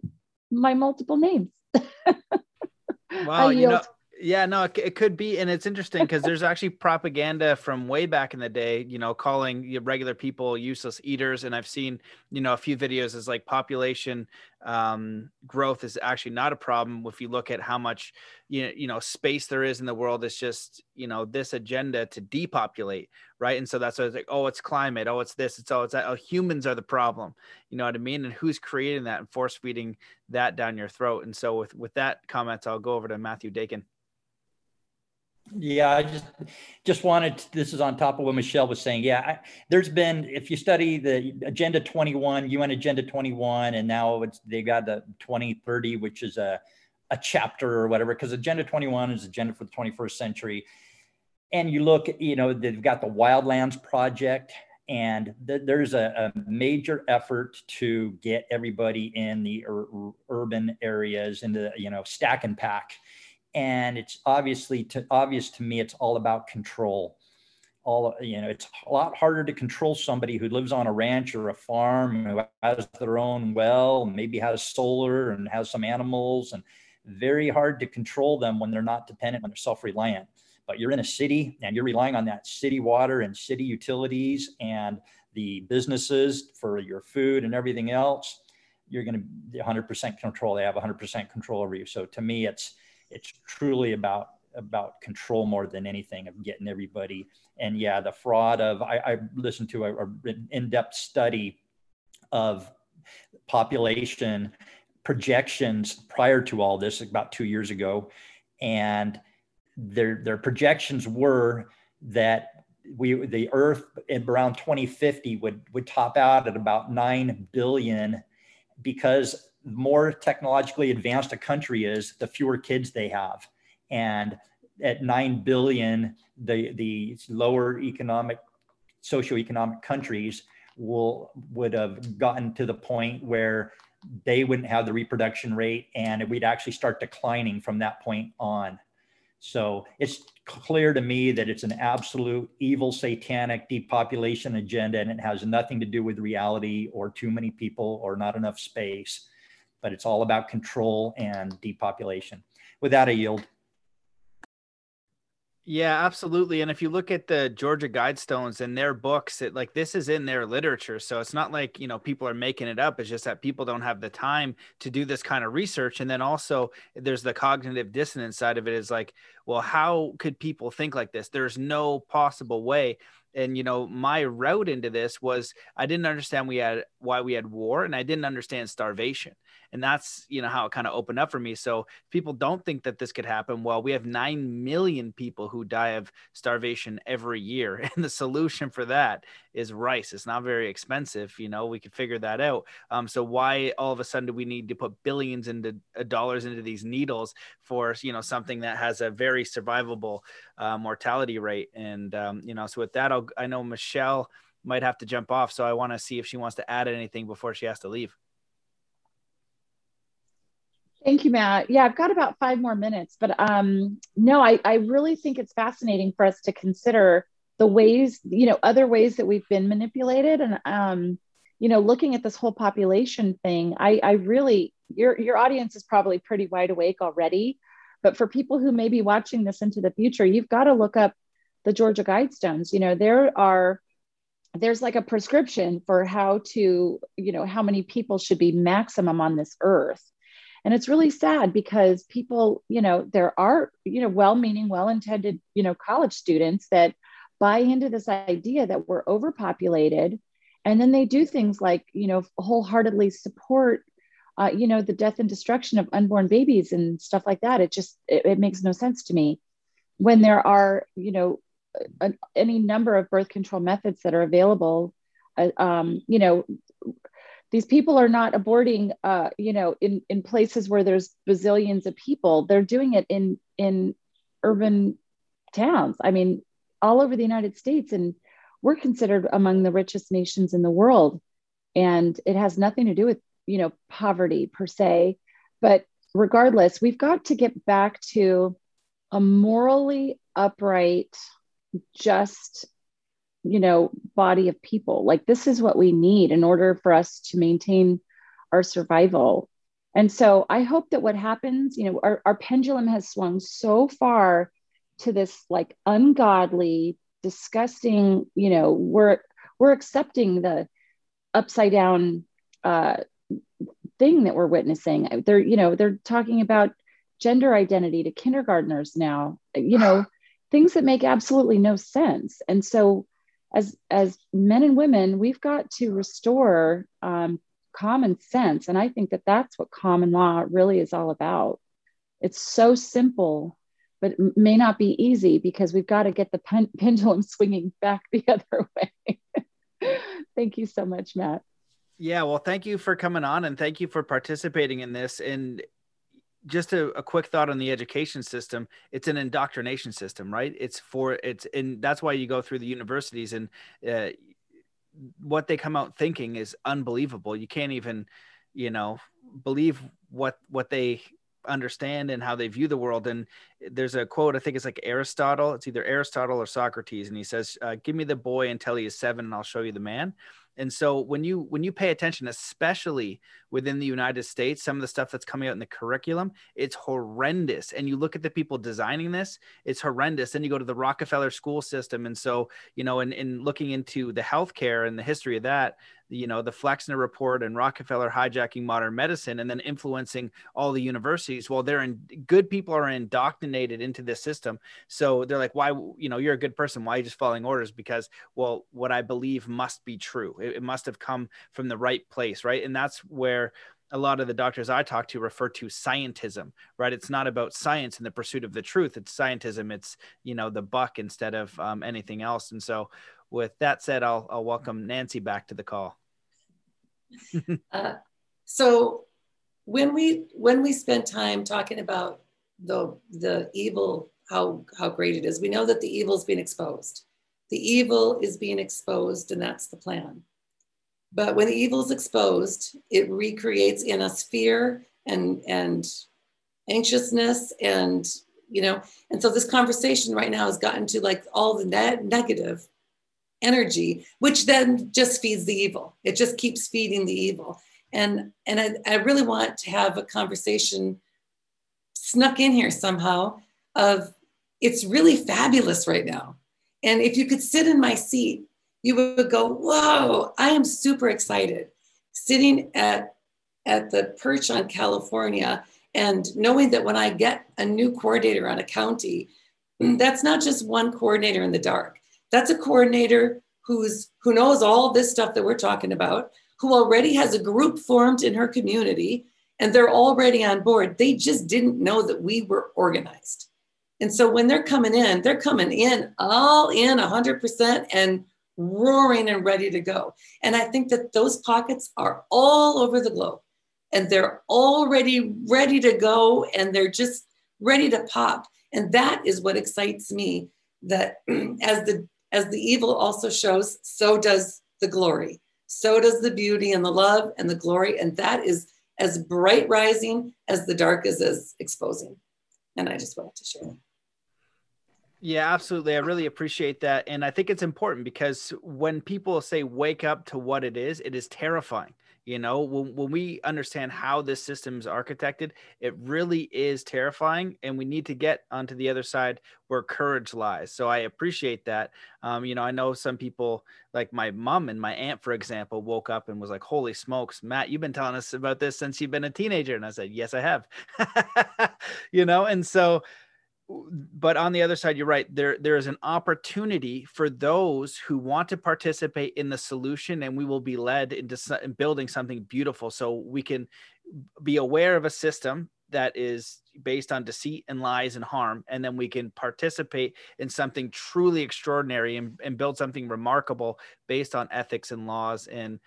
my multiple names. wow, you know, yeah, no, it, it could be, and it's interesting because there's actually propaganda from way back in the day, you know, calling regular people useless eaters, and I've seen, you know, a few videos as like population um, growth is actually not a problem if you look at how much, you know, you know, space there is in the world. It's just, you know, this agenda to depopulate, right? And so that's why it's like, oh, it's climate, oh, it's this, it's all, it's that. Oh, humans are the problem, you know what I mean? And who's creating that and force feeding that down your throat? And so with with that comment, I'll go over to Matthew Dakin. Yeah, I just just wanted. To, this is on top of what Michelle was saying. Yeah, I, there's been if you study the Agenda 21, UN Agenda 21, and now it's they got the 2030, which is a a chapter or whatever, because Agenda 21 is agenda for the 21st century. And you look, you know, they've got the Wildlands Project, and th- there's a, a, major effort to get everybody in the ur- urban areas into, you know, stack and pack and it's obviously to, obvious to me it's all about control. All you know it's a lot harder to control somebody who lives on a ranch or a farm who has their own well maybe has solar and has some animals and very hard to control them when they're not dependent when they're self-reliant. But you're in a city and you're relying on that city water and city utilities and the businesses for your food and everything else you're going to be 100% control. They have 100% control over you. So to me it's it's truly about about control more than anything of getting everybody. And yeah, the fraud of I, I listened to a, a in-depth study of population projections prior to all this about two years ago, and their their projections were that we the Earth around 2050 would would top out at about nine billion because more technologically advanced a country is, the fewer kids they have. And at 9 billion the the lower economic socioeconomic countries will would have gotten to the point where they wouldn't have the reproduction rate and we'd actually start declining from that point on. So it's clear to me that it's an absolute evil satanic depopulation agenda and it has nothing to do with reality or too many people or not enough space but it's all about control and depopulation Without a yield yeah, absolutely. And if you look at the Georgia Guidestones and their books, it like this is in their literature. So it's not like, you know, people are making it up. It's just that people don't have the time to do this kind of research. And then also there's the cognitive dissonance side of it is like, well, how could people think like this? There's no possible way and you know my route into this was i didn't understand we had why we had war and i didn't understand starvation and that's you know how it kind of opened up for me. So people don't think that this could happen. Well we have 9 million people who die of starvation every year and the solution for that is rice. It's not very expensive you know we could figure that out. Um, so why all of a sudden do we need to put billions into uh, dollars into these needles for you know something that has a very survivable uh, mortality rate? And um, you know so with that I'll, i know michelle might have to jump off so i want to see if she wants to add anything before she has to leave Thank you, Matt. Yeah, I've got about five more minutes, but um, no, I, I really think it's fascinating for us to consider the ways, you know, other ways that we've been manipulated. And, um, you know, looking at this whole population thing, I, I really, your, your audience is probably pretty wide awake already. But for people who may be watching this into the future, you've got to look up the Georgia Guidestones. You know, there are, there's like a prescription for how to, you know, how many people should be maximum on this earth and it's really sad because people you know there are you know well-meaning well-intended you know college students that buy into this idea that we're overpopulated. And then they do things like you know wholeheartedly support uh, you know the death and destruction of unborn babies and stuff like that. It just it, it makes no sense to me. When there are you know a, any number of birth control methods that are available uh, um, you know these people are not aborting uh, you know in in places where there's bazillions of people. They're doing it in in urban towns. I mean all over the united states and we're considered among the richest nations in the world. And it has nothing to do with you know poverty per se. But regardless we've got to get back to a morally upright just you know body of people. Like this is what we need in order for us to maintain our survival. And so i hope that what happens you know our, our pendulum has swung so far to this like ungodly disgusting you know we're we're accepting the upside down uh, thing that we're witnessing. They're you know they're talking about gender identity to kindergartners now you know things that make absolutely no sense. And so as as men and women we've got to restore um, common sense. And i think that that's what common law really is all about. It's so simple but it may not be easy because we've got to get the pen- pendulum swinging back the other way. Thank you so much matt. Yeah well thank you for coming on and thank you for participating in this. And just a, a, quick thought on the education system it's an indoctrination system right? It's for it's and that's why you go through the universities and uh, what they come out thinking is unbelievable. You can't even you know believe what what they understand and how they view the world. And there's a quote i think it's like aristotle it's either aristotle or socrates and he says uh, give me the boy until he is seven and i'll show you the man and so when you when you pay attention especially within the united states some of the stuff that's coming out in the curriculum it's horrendous. And you look at the people designing this it's horrendous. Then you go to the rockefeller school system. And so you know in, in looking into the healthcare and the history of that you know the flexner report and rockefeller hijacking modern medicine and then influencing all the universities well they're in good people are indoctrinated into this system so they're like why you know you're a good person why are you just following orders because well what i believe must be true it, it must have come from the right place right and that's where a lot of the doctors I talk to refer to scientism, right? It's not about science and the pursuit of the truth. It's scientism. It's, you know, the buck instead of um, anything else. And so with that said, I'll, I'll welcome Nancy back to the call. uh, so when we when we spend time talking about the the evil, how how great it is, we know that the evil is being exposed. The evil is being exposed, and that's the plan. But when the evil is exposed, it recreates in us fear and and anxiousness and you know and so this conversation right now has gotten to like all the ne- negative energy, which then just feeds the evil. It just keeps feeding the evil. And, and I, I really want to have a conversation snuck in here somehow of it's really fabulous right now. And if you could sit in my seat, you would go, whoa, I am super excited. Sitting at, at the perch on California and knowing that when I get a new coordinator on a county, that's not just one coordinator in the dark. That's a coordinator who's who knows all this stuff that we're talking about, who already has a group formed in her community and they're already on board. They just didn't know that we were organized. And so when they're coming in, they're coming in all in 100% and roaring and ready to go. And I think that those pockets are all over the globe and they're already ready to go and they're just ready to pop. And that is what excites me that as the as the evil also shows, so does the glory. So does the beauty and the love and the glory. And that is as bright rising as the dark is as exposing. And I just wanted to share that. Yeah, absolutely. I really appreciate that. And I think it's important because when people say wake up to what it is, it is terrifying. You know, when, when we understand how this system is architected, it really is terrifying. And we need to get onto the other side where courage lies. So I appreciate that. Um, you know, I know some people, like my mom and my aunt, for example, woke up and was like, Holy smokes, Matt, you've been telling us about this since you've been a teenager. And I said, Yes, I have. you know, and so but on the other side you're right there there is an opportunity for those who want to participate in the solution and we will be led into building something beautiful. So we can be aware of a system that is based on deceit and lies and harm and then we can participate in something truly extraordinary and, and build something remarkable based on ethics and laws and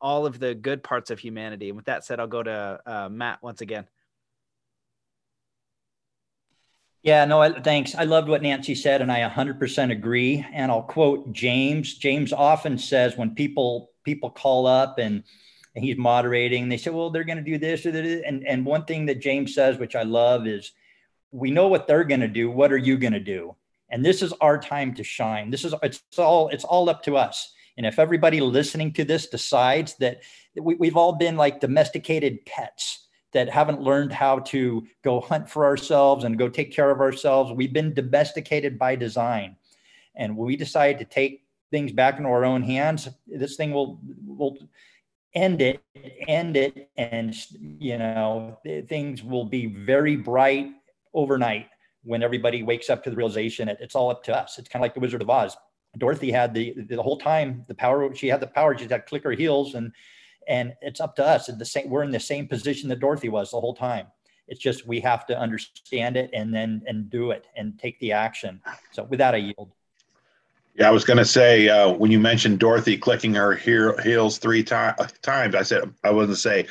all of the good parts of humanity. And with that said i'll go to uh, matt once again yeah, no, I, thanks. I loved what Nancy said, and I 100% agree. And I'll quote James. James often says when people people call up and, and he's moderating, they say, "Well, they're going to do this or that." And and one thing that James says, which I love, is, "We know what they're going to do. What are you going to do?" And this is our time to shine. This is it's all it's all up to us. And if everybody listening to this decides that we, we've all been like domesticated pets that haven't learned how to go hunt for ourselves and go take care of ourselves. We've been domesticated by design. And when we decide to take things back into our own hands, this thing will will end it, end it, and you know things will be very bright overnight when everybody wakes up to the realization that it's all up to us. It's kind of like the Wizard of Oz. Dorothy had the the whole time the power. She had the power. She had to click her heels and and it's up to us. the same, we're in the same position that Dorothy was the whole time. It's just we have to understand it and then and do it and take the action. So with that, I yield. Yeah, I was going to say uh, when you mentioned Dorothy clicking her heels three to- times, I said I wasn't say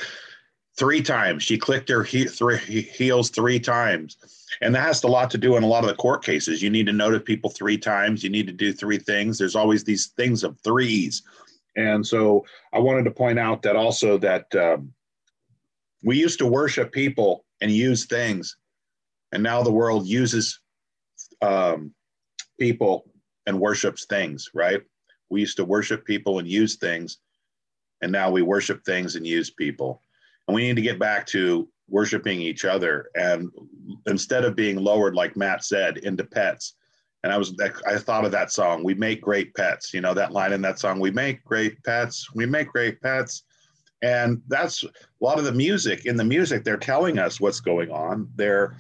three times. She clicked her he- three heels three times, and that has a lot to do in a lot of the court cases. You need to notice people three times. You need to do three things. There's always these things of threes and so I wanted to point out that also that um, we used to worship people and use things And now the world uses um, people and worships things, right? We used to worship people and use things, and now we worship things and use people. And we need to get back to worshiping each other and instead of being lowered, like Matt said, into pets. And I was, I thought of that song. We make great pets. You know that line in that song. We make great pets. We make great pets. And that's a lot of the music. In the music, they're telling us what's going on. They're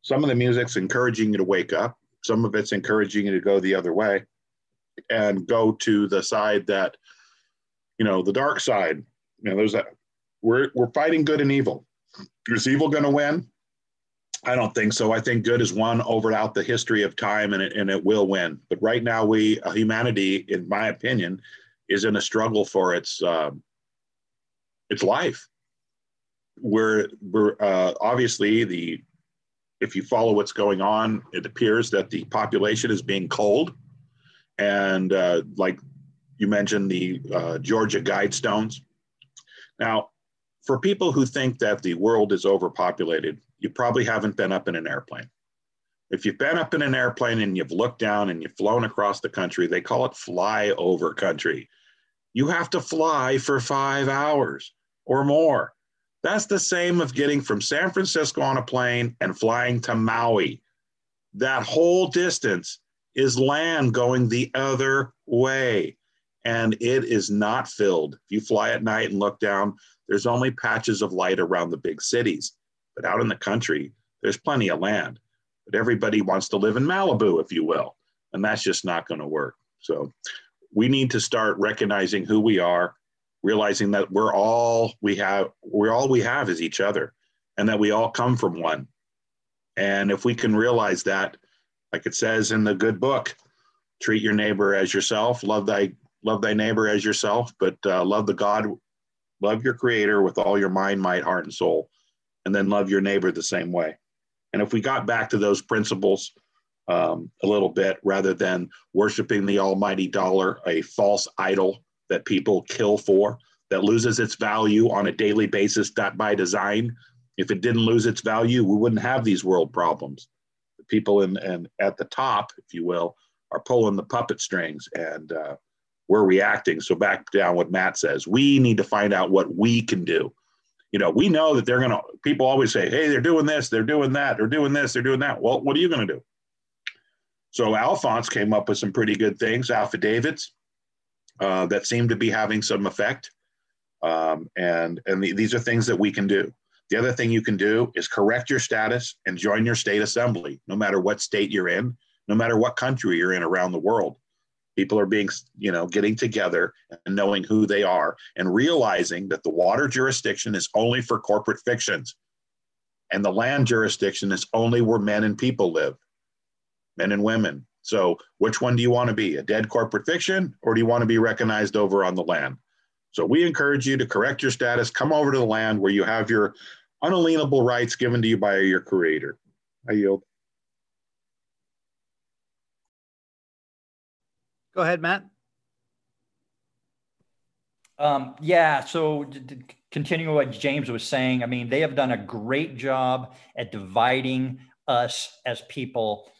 some of the music's encouraging you to wake up. Some of it's encouraging you to go the other way and go to the side that, you know, the dark side. You know, there's that we're we're fighting good and evil. Is evil going to win? I don't think so. I think good has won over out the history of time, and it, and it will win. But right now, we uh, humanity, in my opinion, is in a struggle for its uh, its life. We're we're uh, obviously the if you follow what's going on, it appears that the population is being culled, and uh, like you mentioned, the uh, Georgia Guidestones. Now, for people who think that the world is overpopulated, you probably haven't been up in an airplane. If you've been up in an airplane and you've looked down and you've flown across the country, they call it flyover country. You have to fly for five hours or more. That's the same of getting from San Francisco on a plane and flying to Maui. That whole distance is land going the other way. And it is not filled. If you fly at night and look down, there's only patches of light around the big cities. But out in the country, there's plenty of land. But everybody wants to live in Malibu, if you will. And that's just not going to work. So we need to start recognizing who we are, realizing that we're all we have, we're all we have is each other, and that we all come from one. And if we can realize that, like it says in the good book, treat your neighbor as yourself, love thy love thy neighbor as yourself, but uh, love the God love your creator with all your mind, might, heart, and soul, and then love your neighbor the same way. And if we got back to those principles um, a little bit, rather than worshiping the almighty dollar, a false idol that people kill for, that loses its value on a daily basis, not by design. If it didn't lose its value, we wouldn't have these world problems. The people in and at the top, if you will, are pulling the puppet strings, and uh, we're reacting. So back down what Matt says, we need to find out what we can do. You know, we know that they're going to, people always say, hey, they're doing this, they're doing that, they're doing this, they're doing that. Well, what are you going to do? So Alfonse came up with some pretty good things, affidavits uh, that seem to be having some effect. Um, and and the, these are things that we can do. The other thing you can do is correct your status and join your state assembly, no matter what state you're in, no matter what country you're in around the world people are being you know getting together and knowing who they are and realizing that the water jurisdiction is only for corporate fictions. And the land jurisdiction is only where men and people live men and women. So which one do you want to be a dead corporate fiction or do you want to be recognized over on the land? So we encourage you to correct your status come over to the land where you have your unalienable rights given to you by your creator. I yield Go ahead, Matt. Um, yeah, so continuing what James was saying, I mean, they have done a great job at dividing us as people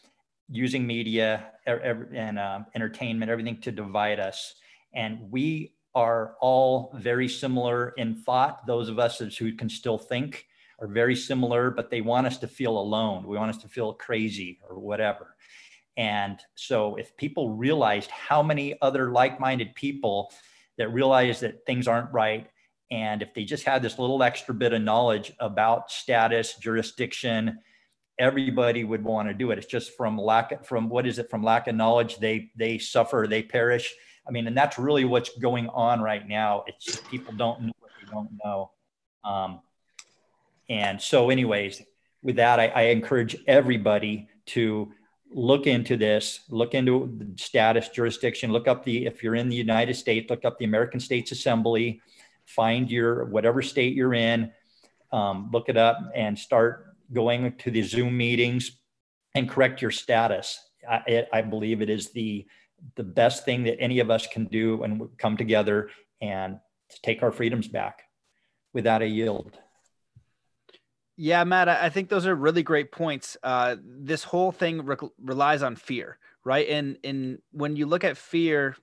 using media and uh, entertainment, everything to divide us. And we are all very similar in thought. Those of us who can still think are very similar, but they want us to feel alone. We want us to feel crazy or whatever. And so, if people realized how many other like minded people that realize that things aren't right, and if they just had this little extra bit of knowledge about status, jurisdiction, everybody would want to do it. It's just from lack of, from what is it from lack of knowledge they they suffer, they perish. I mean, and that's really what's going on right now. It's just people don't know what they don't know. Um, and so, anyways, with that, I, I encourage everybody to look into this, look into the status, jurisdiction, look up the, if you're in the United States, look up the American States Assembly, find your, whatever state you're in, um, look it up and start going to the Zoom meetings and correct your status. I, I believe it is the, the best thing that any of us can do and come together and take our freedoms back. without a yield. Yeah, Matt, I think those are really great points. Uh, this whole thing re- relies on fear, right? And and when you look at fear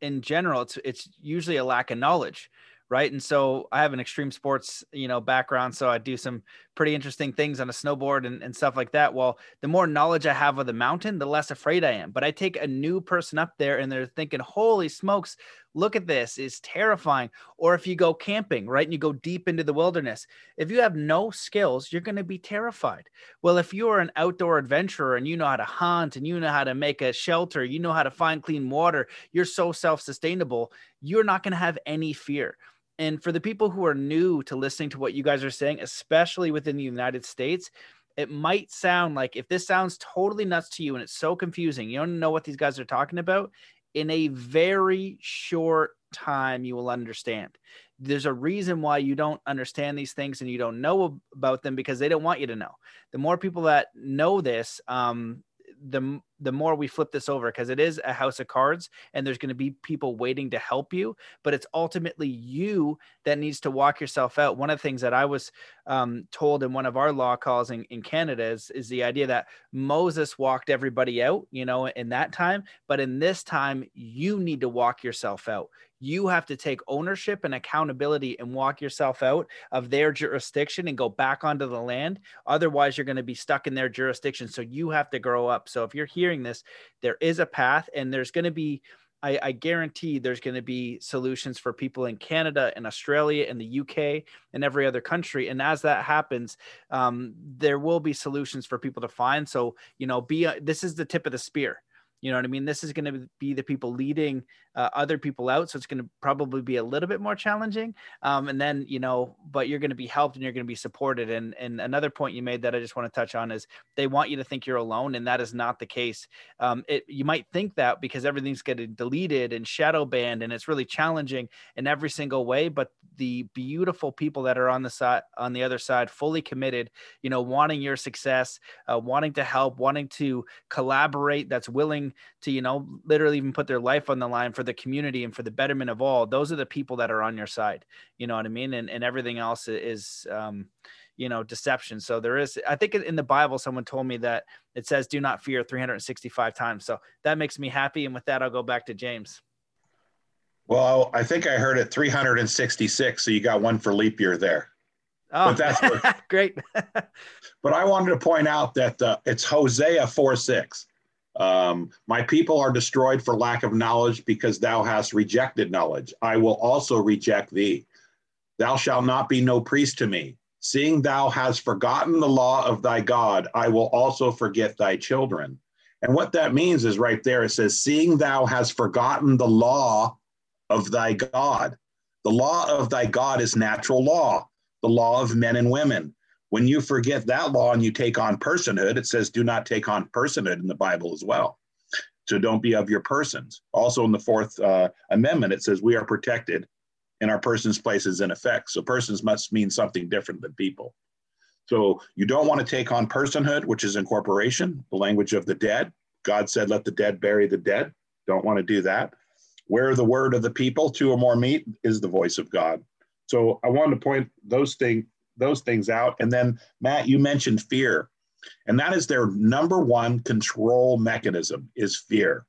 in general, it's it's usually a lack of knowledge, right? And so I have an extreme sports, you know, background, so I do some pretty interesting things on a snowboard and, and stuff like that. Well, the more knowledge I have of the mountain, the less afraid I am. But I take a new person up there and they're thinking, "Holy smokes, look at this! It's terrifying." Or if you go camping, right, and you go deep into the wilderness, if you have no skills, you're going to be terrified. Well, if you're an outdoor adventurer and you know how to hunt and you know how to make a shelter, you know how to find clean water, you're so self-sustainable, you're not going to have any fear. And for the people who are new to listening to what you guys are saying, especially within the United States, it might sound like if this sounds totally nuts to you and it's so confusing, you don't know what these guys are talking about, in a very short time, you will understand. There's a reason why you don't understand these things and you don't know about them because they don't want you to know. The more people that know this, um, the the more we flip this over because it is a house of cards and there's going to be people waiting to help you but it's ultimately you that needs to walk yourself out. One of the things that i was um, told in one of our law calls in, in canada is, is the idea that moses walked everybody out you know in that time but in this time you need to walk yourself out. You have to take ownership and accountability and walk yourself out of their jurisdiction and go back onto the land. Otherwise you're going to be stuck in their jurisdiction so you have to grow up. So if you're here hearing this, there is a path, and there's going to be I, I, guarantee there's going to be solutions for people in Canada and Australia and the UK and every other country. And as that happens, um, there will be solutions for people to find. So, you know, be this is the tip of the spear. You know what I mean? This is going to be the people leading uh, other people out. So it's going to probably be a little bit more challenging. Um, and then, you know, but you're going to be helped and you're going to be supported. And, and another point you made that I just want to touch on is they want you to think you're alone. And that is not the case. Um, it, you might think that because everything's getting deleted and shadow banned and it's really challenging in every single way. But the beautiful people that are on the side, on the other side, fully committed, you know, wanting your success, uh, wanting to help, wanting to collaborate, that's willing to you know literally even put their life on the line for the community and for the betterment of all those are the people that are on your side you know what i mean? And, and everything else is um you know deception. So there is i think in the bible someone told me that it says do not fear 365 times. So that makes me happy. And with that i'll go back to james. Well i think i heard it 366 so you got one for leap year there. Oh, but that's what, great. but I wanted to point out that uh, it's Hosea 4 6. Um, my people are destroyed for lack of knowledge because thou hast rejected knowledge. I will also reject thee. Thou shalt not be no priest to me. Seeing thou hast forgotten the law of thy God, I will also forget thy children. And what that means is right there it says, Seeing thou hast forgotten the law of thy God. The law of thy God is natural law, the law of men and women. When you forget that law and you take on personhood, it says do not take on personhood in the Bible as well. So don't be of your persons. Also in the Fourth uh, Amendment, it says we are protected in our persons, places, and effects. So persons must mean something different than people. So you don't want to take on personhood, which is incorporation, the language of the dead. God said, let the dead bury the dead. Don't want to do that. Where the word of the people, two or more meet, is the voice of God. So I wanted to point those things those things out. And then Matt, you mentioned fear, and that is their number one control mechanism is fear.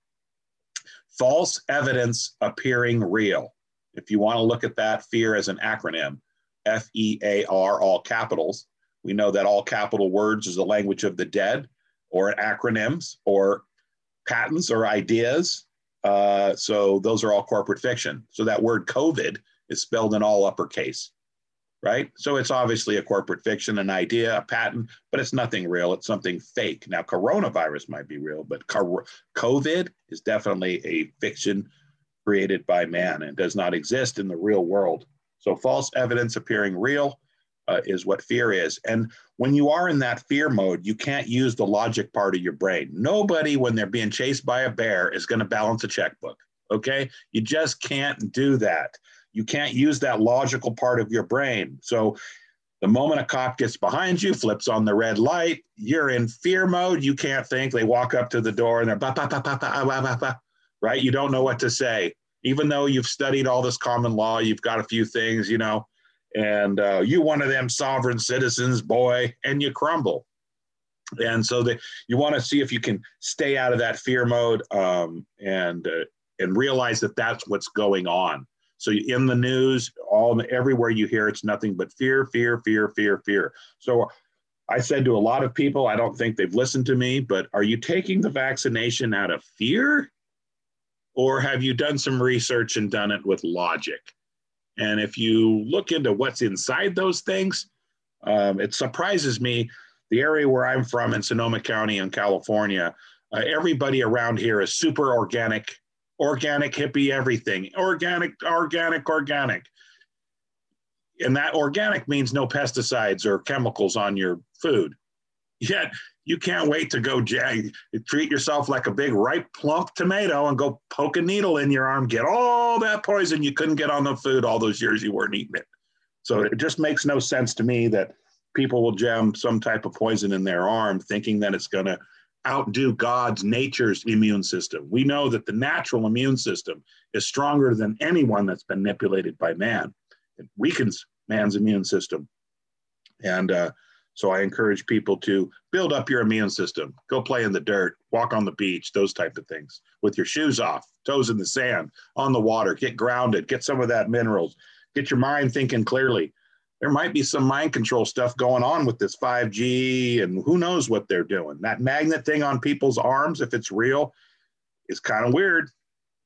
False evidence appearing real. If you want to look at that fear as an acronym, F E A R, all capitals. We know that all capital words is the language of the dead, or acronyms, or patents, or ideas. Uh, so those are all corporate fiction. So that word COVID is spelled in all uppercase right? So it's obviously a corporate fiction, an idea, a patent, but it's nothing real. It's something fake. Now, coronavirus might be real, but COVID is definitely a fiction created by man and does not exist in the real world. So false evidence appearing real uh, is what fear is. And when you are in that fear mode, you can't use the logic part of your brain. Nobody, when they're being chased by a bear, is going to balance a checkbook. Okay. You just can't do that you can't use that logical part of your brain. So the moment a cop gets behind you, flips on the red light, you're in fear mode. You can't think. They walk up to the door and they're right? You don't know what to say. Even though you've studied all this common law, you've got a few things, you know, and uh, you one of them sovereign citizens, boy, and you crumble. And so that you want to see if you can stay out of that fear mode um, and uh, and realize that that's what's going on. So in the news, all everywhere you hear, it's nothing but fear, fear, fear, fear, fear. So I said to a lot of people, I don't think they've listened to me, but are you taking the vaccination out of fear? Or have you done some research and done it with logic? And if you look into what's inside those things, um, it surprises me. The area where I'm from in Sonoma County in California, uh, everybody around here is super organic, organic hippie, everything organic, organic, organic. And that organic means no pesticides or chemicals on your food. Yet you can't wait to go jag, treat yourself like a big ripe plump tomato and go poke a needle in your arm, get all that poison you couldn't get on the food all those years you weren't eating it. So it just makes no sense to me that people will jam some type of poison in their arm thinking that it's going to outdo God's nature's immune system. We know that the natural immune system is stronger than anyone that's been manipulated by man. It weakens man's immune system. And uh, so I encourage people to build up your immune system. Go play in the dirt, walk on the beach, those type of things with your shoes off, toes in the sand, on the water, get grounded, get some of that minerals, get your mind thinking clearly. There might be some mind control stuff going on with this 5G and who knows what they're doing. That magnet thing on people's arms, if it's real, is kind of weird.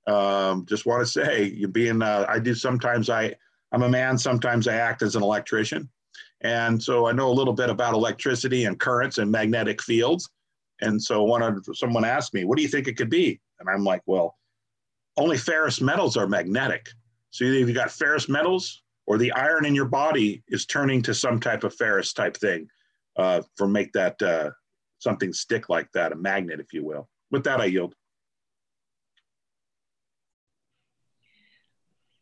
Um, just want to say, you being, uh, I do sometimes I, I'm a man, sometimes I act as an electrician. And so I know a little bit about electricity and currents and magnetic fields. And so one someone asked me, what do you think it could be? And I'm like, well, only ferrous metals are magnetic. So you've got ferrous metals or the iron in your body is turning to some type of ferrous type thing uh, for make that uh, something stick like that, a magnet, if you will. With that, I yield.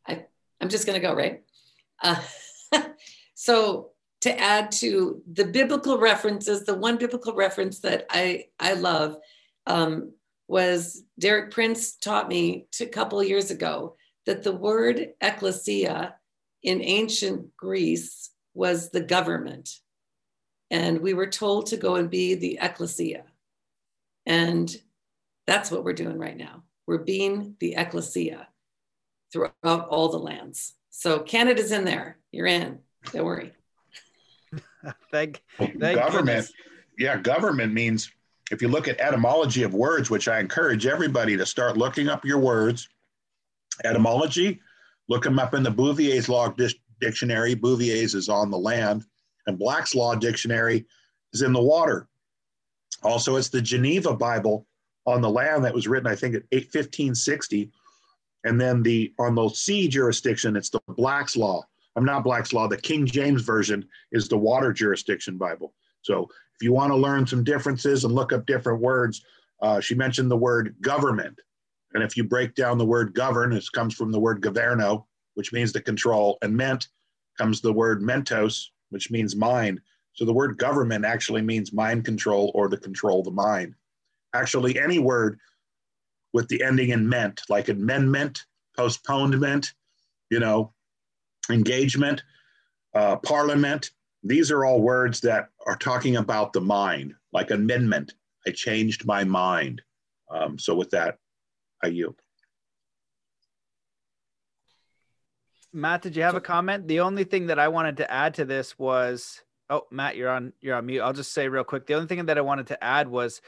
I, I'm just going to go, right? Uh, so to add to the biblical references, the one biblical reference that I, I love um, was Derek Prince taught me a couple years ago that the word ecclesia in ancient Greece was the government. And we were told to go and be the ecclesia. And that's what we're doing right now. We're being the ecclesia throughout all the lands. So Canada's in there. You're in. Don't worry. thank, thank government. Goodness. Yeah, government means if you look at etymology of words, which I encourage everybody to start looking up your words, etymology, look them up in the Bouvier's Law Dictionary. Bouvier's is on the land, and Black's Law Dictionary is in the water. Also, it's the Geneva Bible on the land that was written, I think, at 1560. And then the on the sea jurisdiction, it's the Black's Law I'm not Black's Law. The King James Version is the water jurisdiction Bible. So if you want to learn some differences and look up different words, uh, she mentioned the word government. And if you break down the word govern, it comes from the word governo, which means to control, and ment comes the word mentos, which means mind. So the word government actually means mind control or to control the mind. Actually, any word with the ending in ment, like amendment, postponement, you know, engagement, uh, parliament. These are all words that are talking about the mind, like amendment. I changed my mind. Um, so with that, I yield. Matt, did you have a comment? The only thing that I wanted to add to this was, oh, Matt, you're on, you're on mute. I'll just say real quick. The only thing that I wanted to add was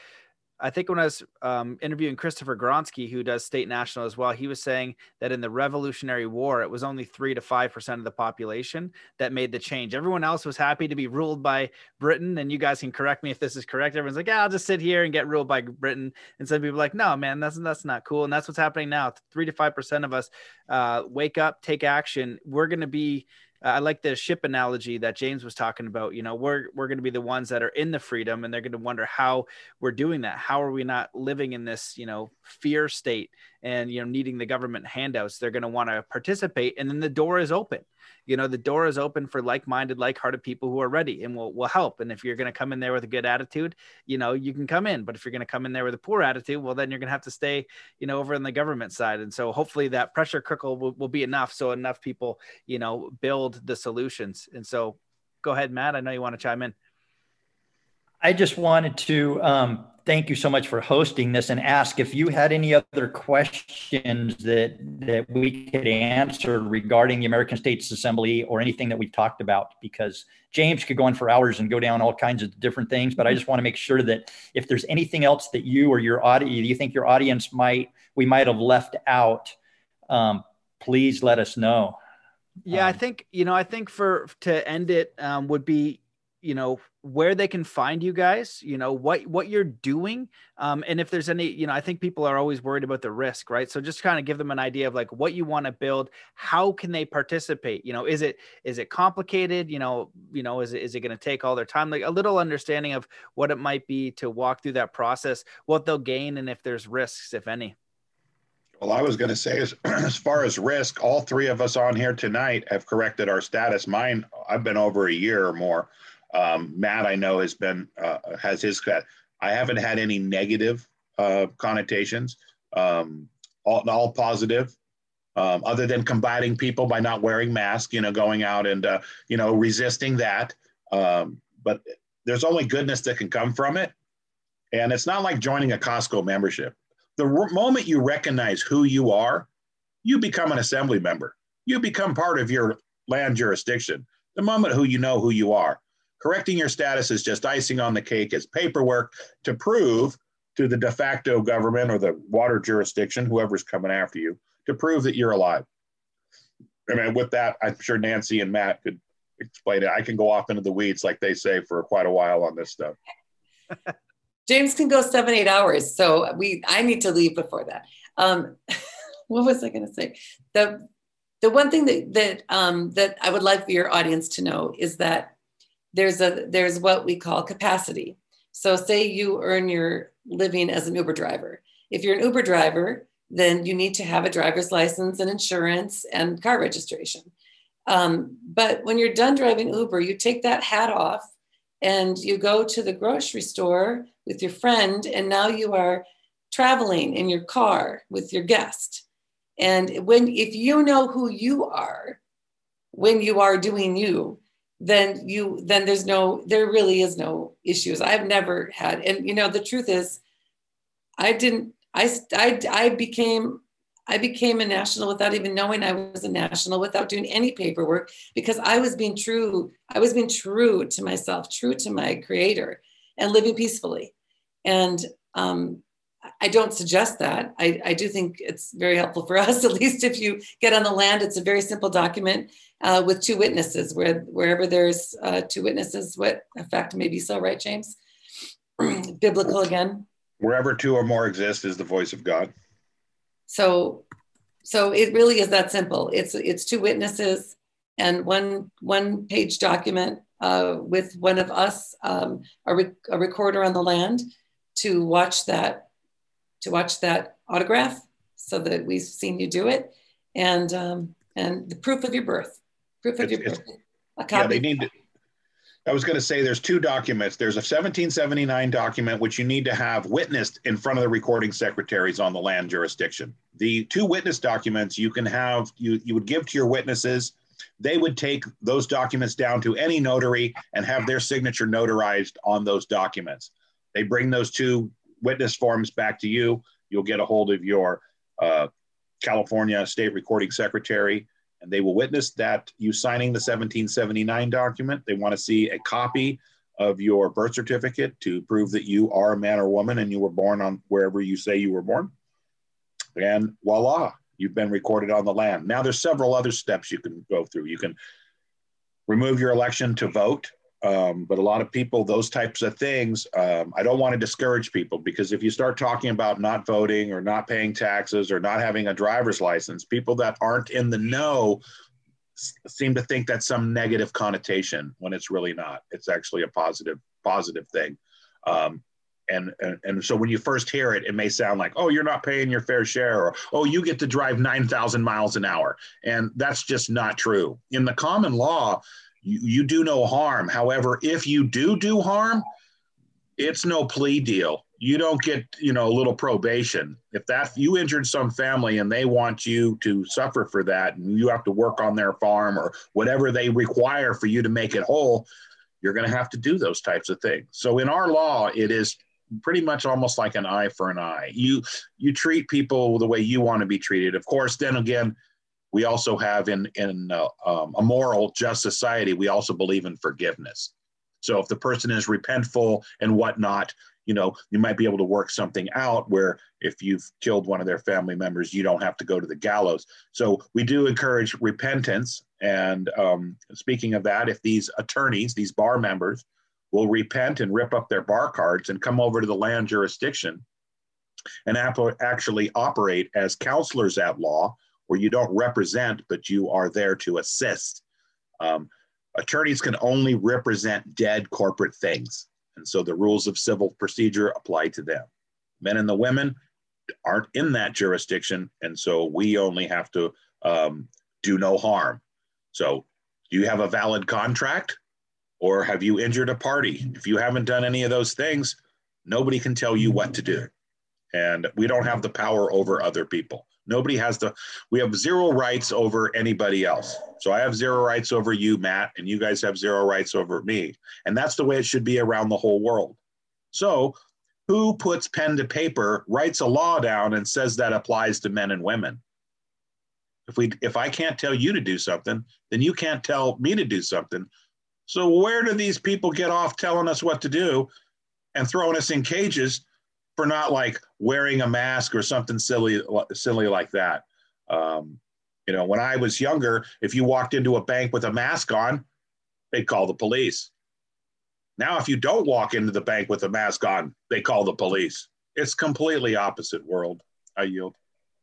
I think when I was um, interviewing Christopher Gronsky, who does state national as well, he was saying that in the Revolutionary War, it was only three to five percent of the population that made the change. Everyone else was happy to be ruled by Britain, and you guys can correct me if this is correct. Everyone's like, "Yeah, I'll just sit here and get ruled by Britain," and some people are like, "No, man, that's that's not cool." And that's what's happening now. Three to five percent of us uh, wake up, take action. We're going to be I like the ship analogy that James was talking about. You know, we're we're going to be the ones that are in the freedom, and they're going to wonder how we're doing that. How are we not living in this, you know, fear state and you know needing the government handouts? They're going to want to participate, and then the door is open you know the door is open for like-minded like-hearted people who are ready and will, will help and if you're going to come in there with a good attitude you know you can come in but if you're going to come in there with a poor attitude well then you're going to have to stay you know over on the government side and so hopefully that pressure cooker will, will be enough so enough people you know build the solutions. And so, go ahead, Matt. I know you want to chime in. I just wanted to um, thank you so much for hosting this and ask if you had any other questions that that we could answer regarding the American States Assembly or anything that we've talked about because James could go on for hours and go down all kinds of different things but I just want to make sure that if there's anything else that you or your audience you think your audience might we might have left out um, please let us know. Yeah um, I think you know I think for to end it um, would be you know where they can find you guys you know what what you're doing um, and if there's any you know i think people are always worried about the risk right? So just kind of give them an idea of like what you want to build how can they participate? You know is it is it complicated? You know you know is it, is it going to take all their time? Like a little understanding of what it might be to walk through that process what they'll gain and if there's risks if any. Well, I was going to say, as, as far as risk, all three of us on here tonight have corrected our status. Mine, I've been over a year or more. Um, Matt, I know, has been uh, has his. I haven't had any negative uh, connotations. Um, all, all positive. Um, other than combating people by not wearing masks, you know, going out and uh, you know resisting that. Um, but there's only goodness that can come from it, and it's not like joining a Costco membership. The r- moment you recognize who you are, you become an assembly member. You become part of your land jurisdiction. The moment who you know who you are, Correcting your status is just icing on the cake as paperwork to prove to the de facto government or the water jurisdiction, whoever's coming after you, to prove that you're alive. I mean, with that, I'm sure Nancy and Matt could explain it. I can go off into the weeds, like they say, for quite a while on this stuff. James can go seven, eight hours. So we, I need to leave before that. Um, what was I going to say? The, the one thing that that um, that I would like for your audience to know is that there's a there's what we call capacity. So say you earn your living as an Uber driver. If you're an Uber driver, then you need to have a driver's license and insurance and car registration. Um, but when you're done driving Uber, you take that hat off and you go to the grocery store with your friend, and now you are traveling in your car with your guest. And when if you know who you are when you are doing you, then you then there's no there really is no issues i've never had and you know the truth is i didn't i i, I became i became a national without even knowing i was a national without doing any paperwork because i was being true i was being true to myself true to my creator and living peacefully and um, I don't suggest that. I, I, do think it's very helpful for us, at least if you get on the land. It's a very simple document uh, with two witnesses, where wherever there's uh, two witnesses, what effect may be so, right, James? Biblical again. Wherever two or more exist is the voice of God. So, so it really is that simple. It's it's two witnesses and one one page document uh, with one of us, um, a, re- a recorder on the land, to watch that to watch that autograph so that we've seen you do it and um, and the proof of your birth it's, a copy. yeah they need to I was going to say there's two documents. There's a 1779 document which you need to have witnessed in front of the recording secretaries on the land jurisdiction. The two witness documents you can have you you would give to your witnesses. They would take those documents down to any notary and have their signature notarized on those documents. They bring those two witness forms back to you. You'll get a hold of your uh, California State Recording Secretary, and they will witness that you signing the 1779 document. They want to see a copy of your birth certificate to prove that you are a man or woman and you were born on wherever you say you were born. And voila, you've been recorded on the land. Now, there's several other steps you can go through. You can remove your election to vote um, but a lot of people, those types of things, um, I don't want to discourage people because if you start talking about not voting or not paying taxes or not having a driver's license, people that aren't in the know seem to think that's some negative connotation when it's really not. It's actually a positive, positive thing. Um, and, and, and so when you first hear it, it may sound like, oh, you're not paying your fair share, or oh, you get to drive 9,000 miles an hour. And that's just not true. In the common law, you, you do no harm. However, if you do do harm, it's no plea deal. you don't get you know a little probation if that you injured some family and they want you to suffer for that and you have to work on their farm or whatever they require for you to make it whole you're going to have to do those types of things so in our law it is pretty much almost like an eye for an eye you you treat people the way you want to be treated of course then again we also have in in uh, um, a moral just society we also believe in forgiveness so if the person is repentful and whatnot you know, you might be able to work something out where if you've killed one of their family members, you don't have to go to the gallows. So we do encourage repentance. And um, speaking of that, if these attorneys, these bar members, will repent and rip up their bar cards and come over to the land jurisdiction and actually operate as counselors at law, where you don't represent, but you are there to assist. Um, attorneys can only represent dead corporate things. And so the rules of civil procedure apply to them. Men and the women aren't in that jurisdiction. And so we only have to um, do no harm. So do you have a valid contract or have you injured a party? If you haven't done any of those things, nobody can tell you what to do. And we don't have the power over other people. Nobody has the, we have zero rights over anybody else. So I have zero rights over you, Matt, and you guys have zero rights over me. And that's the way it should be around the whole world. So who puts pen to paper, writes a law down, and says that applies to men and women? If we if I can't tell you to do something, then you can't tell me to do something. So where do these people get off telling us what to do and throwing us in cages for not like wearing a mask or something silly, silly like that. Um, you know, when I was younger, if you walked into a bank with a mask on, they'd call the police. Now, if you don't walk into the bank with a mask on, they call the police. It's completely opposite world. I yield.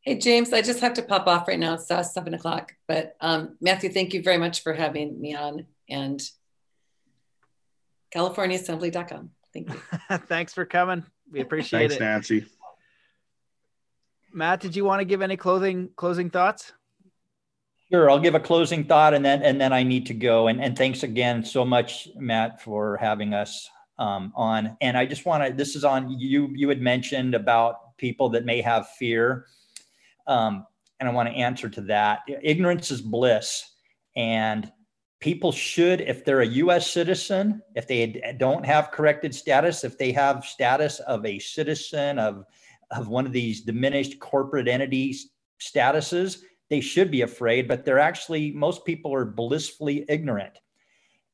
Hey, James, I just have to pop off right now. It's uh, seven o'clock. But um, Matthew, thank you very much for having me on and CaliforniaAssembly.com. Thank you. Thanks for coming. We appreciate Thanks, it. Thanks, Nancy. Matt, did you want to give any closing closing thoughts? Sure, I'll give a closing thought and then and then I need to go. And and thanks again so much, Matt, for having us um, on. And I just want to. This is on you. You had mentioned about people that may have fear, um, and I want to answer to that. Ignorance is bliss, and people should, if they're a U.S. citizen, if they don't have corrected status, if they have status of a citizen of of one of these diminished corporate entities statuses, they should be afraid. But they're actually most people are blissfully ignorant,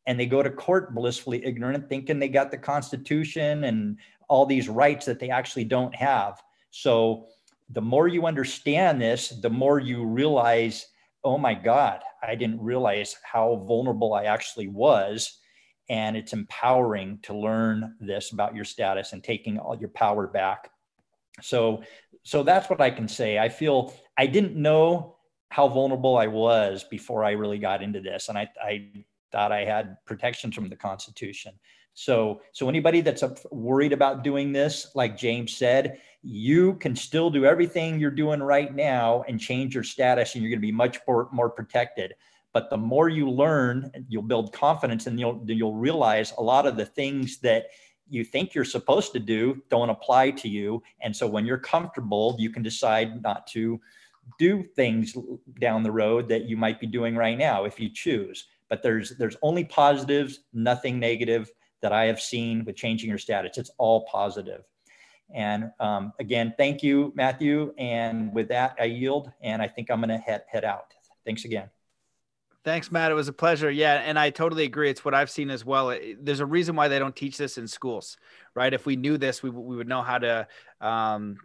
and they go to court blissfully ignorant, thinking they got the Constitution and all these rights that they actually don't have. So the more you understand this, the more you realize oh my God, I didn't realize how vulnerable I actually was. And it's empowering to learn this about your status and taking all your power back. So, so that's what I can say. I feel I didn't know how vulnerable I was before I really got into this. And I, I thought I had protections from the Constitution. So, so anybody that's worried about doing this, like James said, you can still do everything you're doing right now and change your status, and you're going to be much more, more protected. But the more you learn, you'll build confidence, and you'll you'll realize a lot of the things that you think you're supposed to do don't apply to you. And so when you're comfortable, you can decide not to do things down the road that you might be doing right now if you choose. But there's there's only positives, nothing negative that I have seen with changing your status. It's all positive. And um, again, thank you, Matthew. And with that, I yield. And I think I'm going to head head out. Thanks again. Thanks, Matt. It was a pleasure. Yeah, and I totally agree. It's what I've seen as well. There's a reason why they don't teach this in schools, right? If we knew this, we, we would know how to um,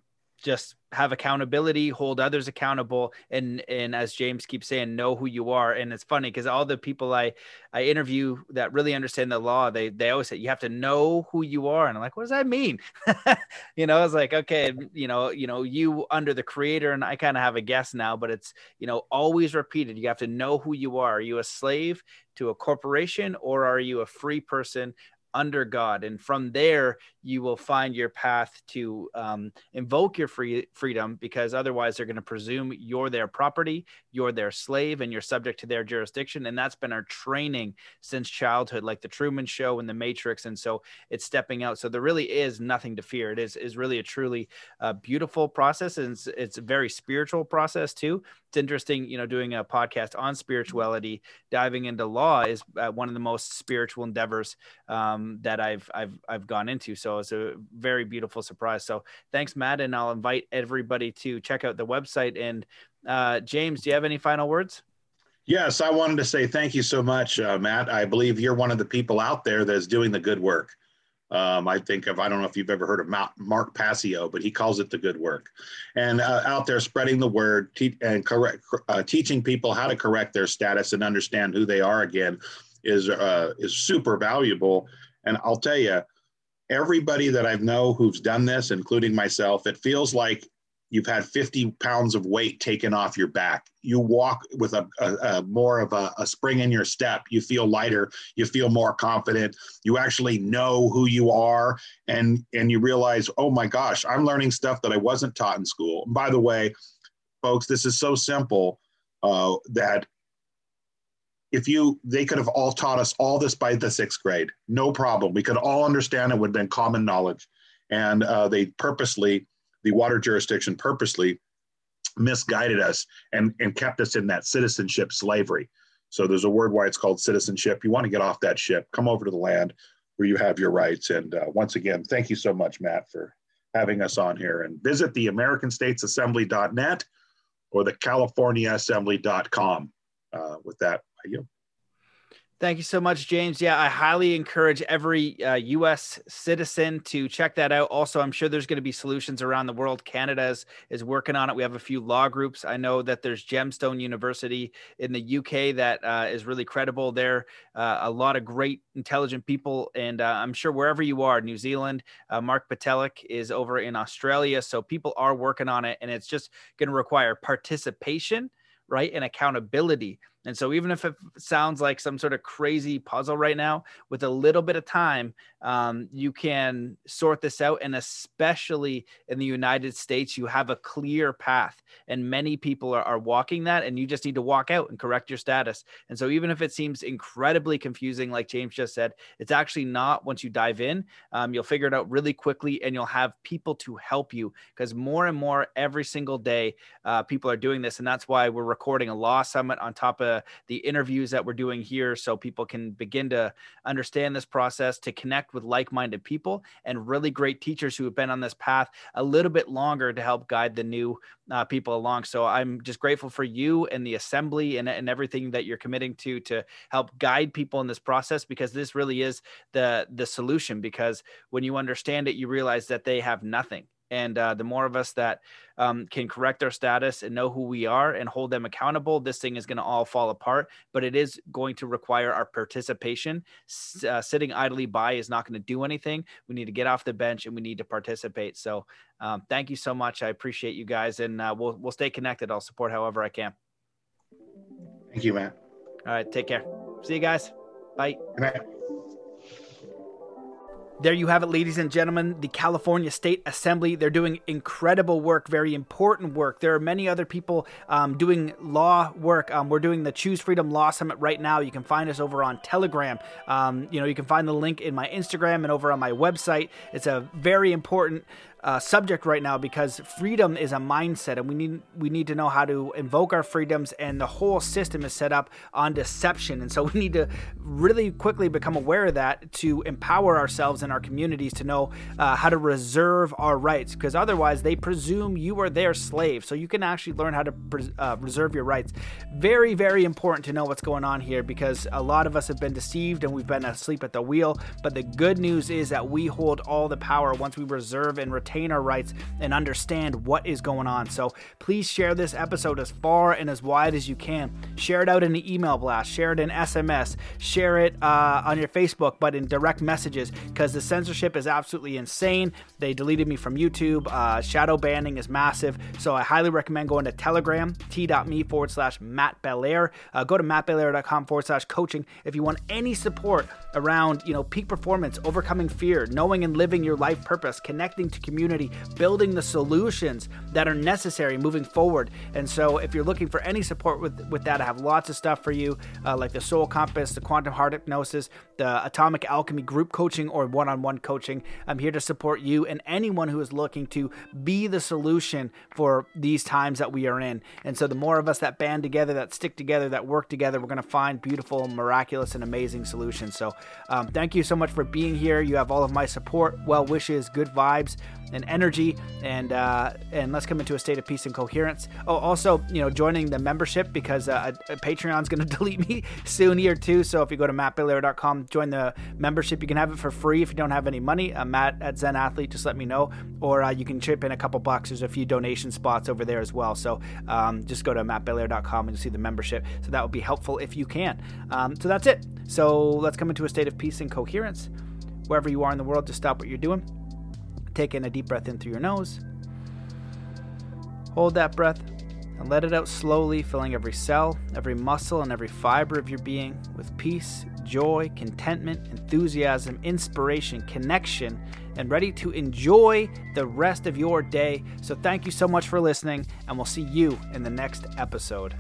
just have accountability, hold others accountable, and and as James keeps saying, know who you are. And it's funny because all the people I I interview that really understand the law, they they always say you have to know who you are. And I'm like, what does that mean? you know, it's like okay, you know, you know, you under the creator, and I kind of have a guess now, but it's you know always repeated. You have to know who you are. Are you a slave to a corporation or are you a free person under God. And from there, you will find your path to um, invoke your free freedom because otherwise they're going to presume you're their property, you're their slave, and you're subject to their jurisdiction. And that's been our training since childhood, like the Truman Show and the Matrix. And so it's stepping out. So there really is nothing to fear. It is is really a truly uh, beautiful process, and it's, it's a very spiritual process too. It's interesting, you know, doing a podcast on spirituality, diving into law is uh, one of the most spiritual endeavors um, that I've I've I've gone into. So it's a very beautiful surprise. So thanks, Matt, and I'll invite everybody to check out the website. And uh, James, do you have any final words? Yes, I wanted to say thank you so much, uh, Matt. I believe you're one of the people out there that's doing the good work. Um, I think of, I don't know if you've ever heard of Mark Passio, but he calls it the good work. And uh, out there spreading the word te- and correct, uh, teaching people how to correct their status and understand who they are again is, uh, is super valuable. And I'll tell you, everybody that I know who's done this, including myself, it feels like you've had 50 pounds of weight taken off your back. You walk with a, a, a more of a, a, spring in your step. You feel lighter. You feel more confident. You actually know who you are, and and you realize, oh my gosh, I'm learning stuff that I wasn't taught in school. And by the way, folks, this is so simple uh, that if you they could have all taught us all this by the sixth grade, no problem. We could all understand it would have been common knowledge, and uh, they purposely the water jurisdiction purposely misguided us and, and kept us in that citizenship slavery. So there's a word why it's called citizenship. You want to get off that ship, come over to the land where you have your rights. And uh, once again, thank you so much, Matt, for having us on here. And visit the AmericanStatesAssembly.net or the CaliforniaAssembly.com. Uh, with that, I yield. Thank you so much, James. Yeah, I highly encourage every uh, U.S. citizen to check that out. Also, I'm sure there's going to be solutions around the world. Canada is, is working on it. We have a few law groups. I know that there's Gemstone University in the UK that uh, is really credible. There, uh, a lot of great, intelligent people, and uh, I'm sure wherever you are, New Zealand, uh, Mark Patelik is over in Australia. So people are working on it, and it's just going to require participation, right, and accountability and so, even if it sounds like some sort of crazy puzzle right now, with a little bit of time, um, you can sort this out. And especially in the United States, you have a clear path, and many people are, are walking that, and you just need to walk out and correct your status. And so, even if it seems incredibly confusing, like James just said, it's actually not once you dive in. Um, you'll figure it out really quickly, and you'll have people to help you because more and more every single day, uh, people are doing this. And that's why we're recording a law summit on top of the interviews that we're doing here so people can begin to understand this process, to connect with like minded people and really great teachers who have been on this path a little bit longer to help guide the new uh, people along. So I'm just grateful for you and the assembly and, and everything that you're committing to to help guide people in this process because this really is the the solution because when you understand it you realize that they have nothing and uh, the more of us that um, can correct our status and know who we are and hold them accountable, this thing is going to all fall apart. But it is going to require our participation. S- uh, sitting idly by is not going to do anything. We need to get off the bench and we need to participate. So um, thank you so much. I appreciate you guys, and uh, we'll we'll stay connected. I'll support however I can. Thank you, Matt. All right, take care. See you guys. Bye. Good night. There you have it, ladies and gentlemen. The California State Assembly. They're doing incredible work, very important work. There are many other people um, doing law work. Um, we're doing the Choose Freedom Law Summit right now. You can find us over on Telegram. Um, you know, you can find the link in my Instagram and over on my website. It's a very important uh, subject right now because freedom is a mindset, and we need we need to know how to invoke our freedoms. And the whole system is set up on deception, and so we need to really quickly become aware of that to empower ourselves and our communities to know uh, how to reserve our rights. Because otherwise, they presume you are their slave. So you can actually learn how to pres- uh, reserve your rights. Very very important to know what's going on here because a lot of us have been deceived and we've been asleep at the wheel. But the good news is that we hold all the power once we reserve and retain our rights and understand what is going on. So please share this episode as far and as wide as you can. Share it out in an email blast, share it in SMS, share it uh, on your Facebook, but in direct messages because the censorship is absolutely insane. They deleted me from YouTube. Uh, shadow banning is massive. So I highly recommend going to Telegram, t.me forward slash Matt Belair. Uh, go to mattbelair.com forward slash coaching if you want any support around, you know, peak performance, overcoming fear, knowing and living your life purpose, connecting to community, building the solutions that are necessary moving forward. And so if you're looking for any support with, with that, I have lots of stuff for you, uh, like the Soul Compass, the Quantum Heart Hypnosis, the Atomic Alchemy group coaching or one on one coaching. I'm here to support you and anyone who is looking to be the solution for these times that we are in. And so the more of us that band together, that stick together, that work together, we're going to find beautiful, miraculous, and amazing solutions. So um, thank you so much for being here. You have all of my support, well wishes, good vibes and energy and uh, and let's come into a state of peace and coherence. Oh also you know joining the membership because uh, patreon's going to delete me soon here too. So if you go to mattbelair.com join the membership. You can have it for free if you don't have any money. Uh, matt at zen athlete just let me know. Or uh, you can chip in a couple bucks. There's a few donation spots over there as well. So um, just go to mattbelair.com and you'll see the membership. So that would be helpful if you can. Um, so that's it. So let's come into a state of peace and coherence. Wherever you are in the world just stop what you're doing Take in a deep breath in through your nose. Hold that breath and let it out slowly, filling every cell, every muscle, and every fiber of your being with peace, joy, contentment, enthusiasm, inspiration, connection, and ready to enjoy the rest of your day. So, thank you so much for listening, and we'll see you in the next episode.